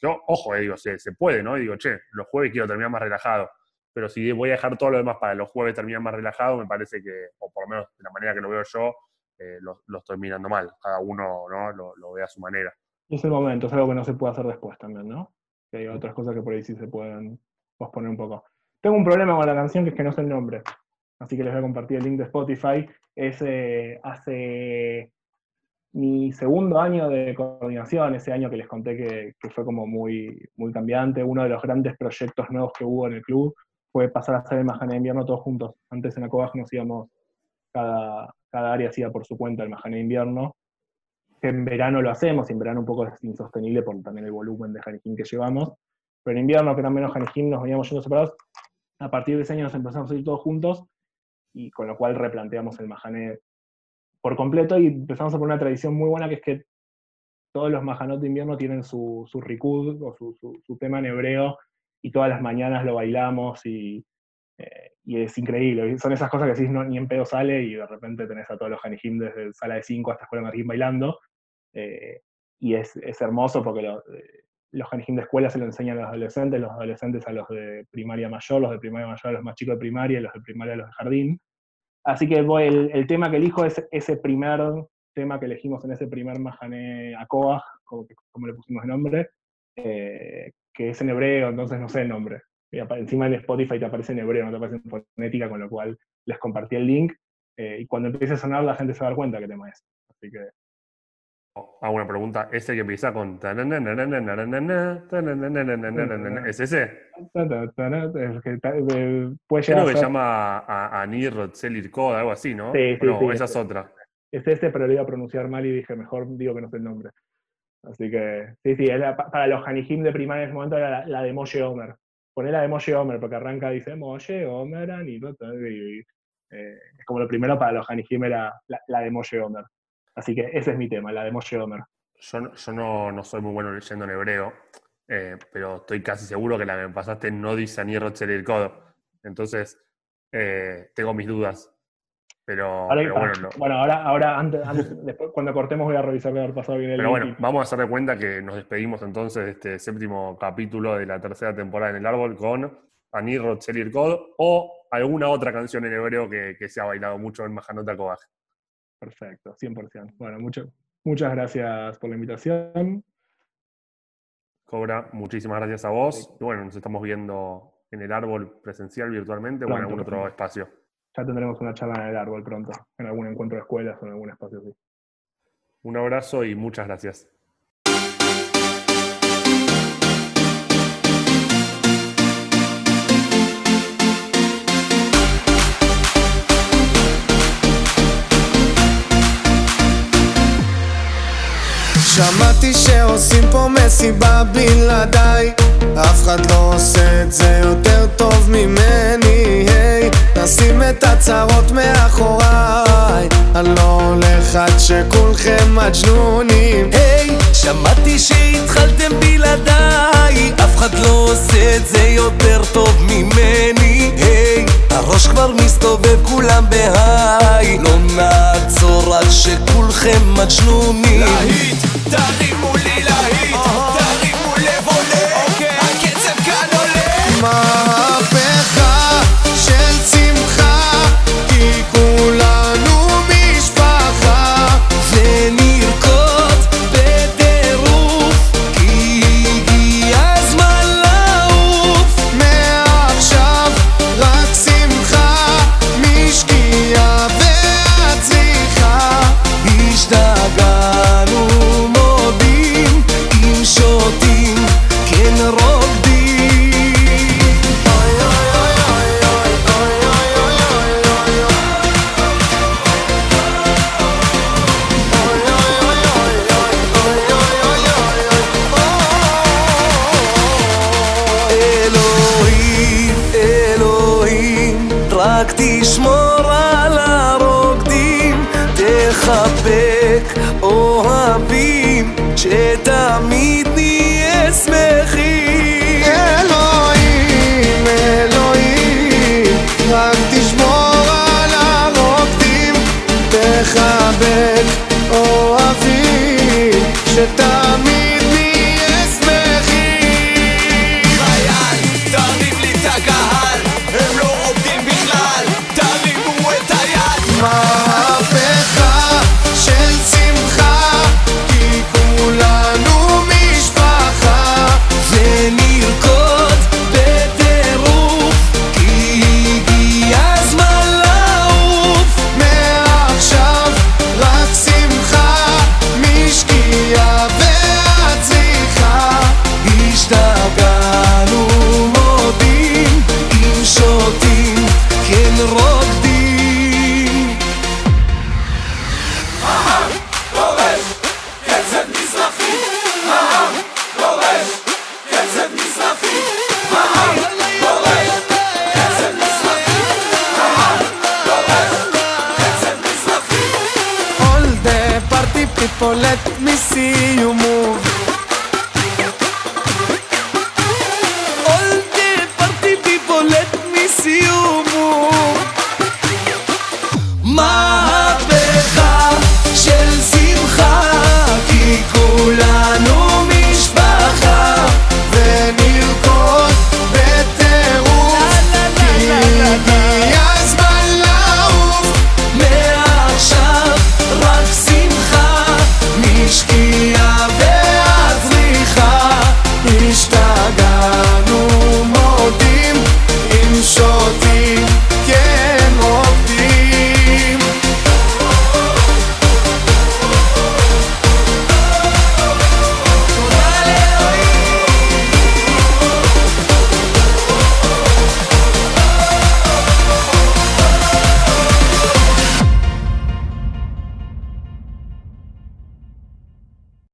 Yo, ojo, eh, digo, se, puede, ¿no? Digo, che, los jueves quiero terminar más relajado pero si voy a dejar todo lo demás para los jueves terminar más relajado, me parece que, o por lo menos de la manera que lo veo yo, eh, lo, estoy mirando mal. Cada uno ¿no? lo, lo ve a su manera. Y es el momento, es algo que no se puede hacer después también, ¿no? Que hay otras cosas que por ahí sí se pueden posponer un poco. Tengo un problema con la canción que es que no sé el nombre. Así que les voy a compartir el link de Spotify. Es eh, hace mi segundo año de coordinación, ese año que les conté que, que fue como muy, muy cambiante. Uno de los grandes proyectos nuevos que hubo en el club fue pasar a hacer el Majané de invierno todos juntos. Antes en Acobaj nos íbamos, cada, cada área hacía por su cuenta el Majané de invierno en verano lo hacemos, en verano un poco es insostenible por también el volumen de Hanejim que llevamos, pero en invierno, que eran menos Hanejim, nos veníamos yendo separados, a partir de ese año nos empezamos a ir todos juntos, y con lo cual replanteamos el Mahané por completo, y empezamos a poner una tradición muy buena, que es que todos los Mahanot de invierno tienen su, su Rikud, o su, su, tema en hebreo, y todas las mañanas lo bailamos, y, eh, y es increíble. Son esas cosas que decís, no, ni en pedo sale, y de repente tenés a todos los Hanejim desde sala de 5 hasta escuela de Martín bailando, eh, y es, es, hermoso porque lo, eh, los Hanejim de escuela se lo enseñan a los adolescentes, los adolescentes a los de primaria mayor, los de primaria mayor a los más chicos de primaria, los de primaria a los de jardín. Así que voy, el, el, tema que elijo es ese primer tema que elegimos en ese primer Mahané Akoah, como, como, le pusimos el nombre, eh, que es en hebreo, entonces no sé el nombre. Y encima en Spotify te aparece en hebreo, no te aparece en fonética, con lo cual les compartí el link. Eh, y cuando empiece a sonar, la gente se va a dar cuenta qué tema es. Así que hago una pregunta. ¿Ese que empieza con... ¿Es ese? Eh, Creo que se llama a- Anir Rotzelir Code, algo así, ¿no? Sí, sí, no, sí, esa es otra. es ese, pero lo iba a pronunciar mal y dije, mejor digo que no sé el nombre. Así que, sí, sí, es la- pa- para los Hanijim de primaria en ese momento era la, la de Moshe Omer. Poné la de Moshe Omer, porque arranca, dice Moshe Omer, Ani, no, tal, y, eh, es como lo primero para los Hanijim era la, la de Moshe Omer. Así que ese es mi tema, la de Moshe Omer. Yo, no- yo no, no soy muy bueno leyendo en hebreo, eh, pero estoy casi seguro que la que me pasaste no dice Anir Rotzelir Code. Entonces, eh, tengo mis dudas. Pero, Ahora, pero para- bueno, lo- bueno, ahora, ahora antes, antes- después, cuando cortemos voy a revisar de haber pasado bien el Pero bueno, vamos a hacer de cuenta que nos despedimos entonces de este séptimo capítulo de la tercera temporada en el árbol con Anir Rotzelir Code o alguna otra canción en hebreo que, que se ha bailado mucho en Majanota Kovaj. Perfecto, 100%. Bueno, mucho, muchas gracias por la invitación. Cobra, muchísimas gracias a vos. Y bueno, nos estamos viendo en el árbol presencial virtualmente o en algún otro pronto. espacio. Ya tendremos una charla en el árbol pronto, en algún encuentro de escuelas o en algún espacio así. Un abrazo y muchas gracias. שמעתי שעושים פה מסיבה בלעדיי. אף אחד לא עושה את זה יותר טוב ממני היי. נשים את הצרות מאחוריי. אני לא הולך עד שכולכם מג'נונים. היי שמעתי שהתחלתם בלעדיי. אף אחד לא עושה את זה יותר טוב ממני היי הראש כבר מסתובב כולם בהיי. לא נעצור עד שכולכם מג'נונים. להיט, תרימו לי להיט, תרימו לב עולה, הקצב כאן עולה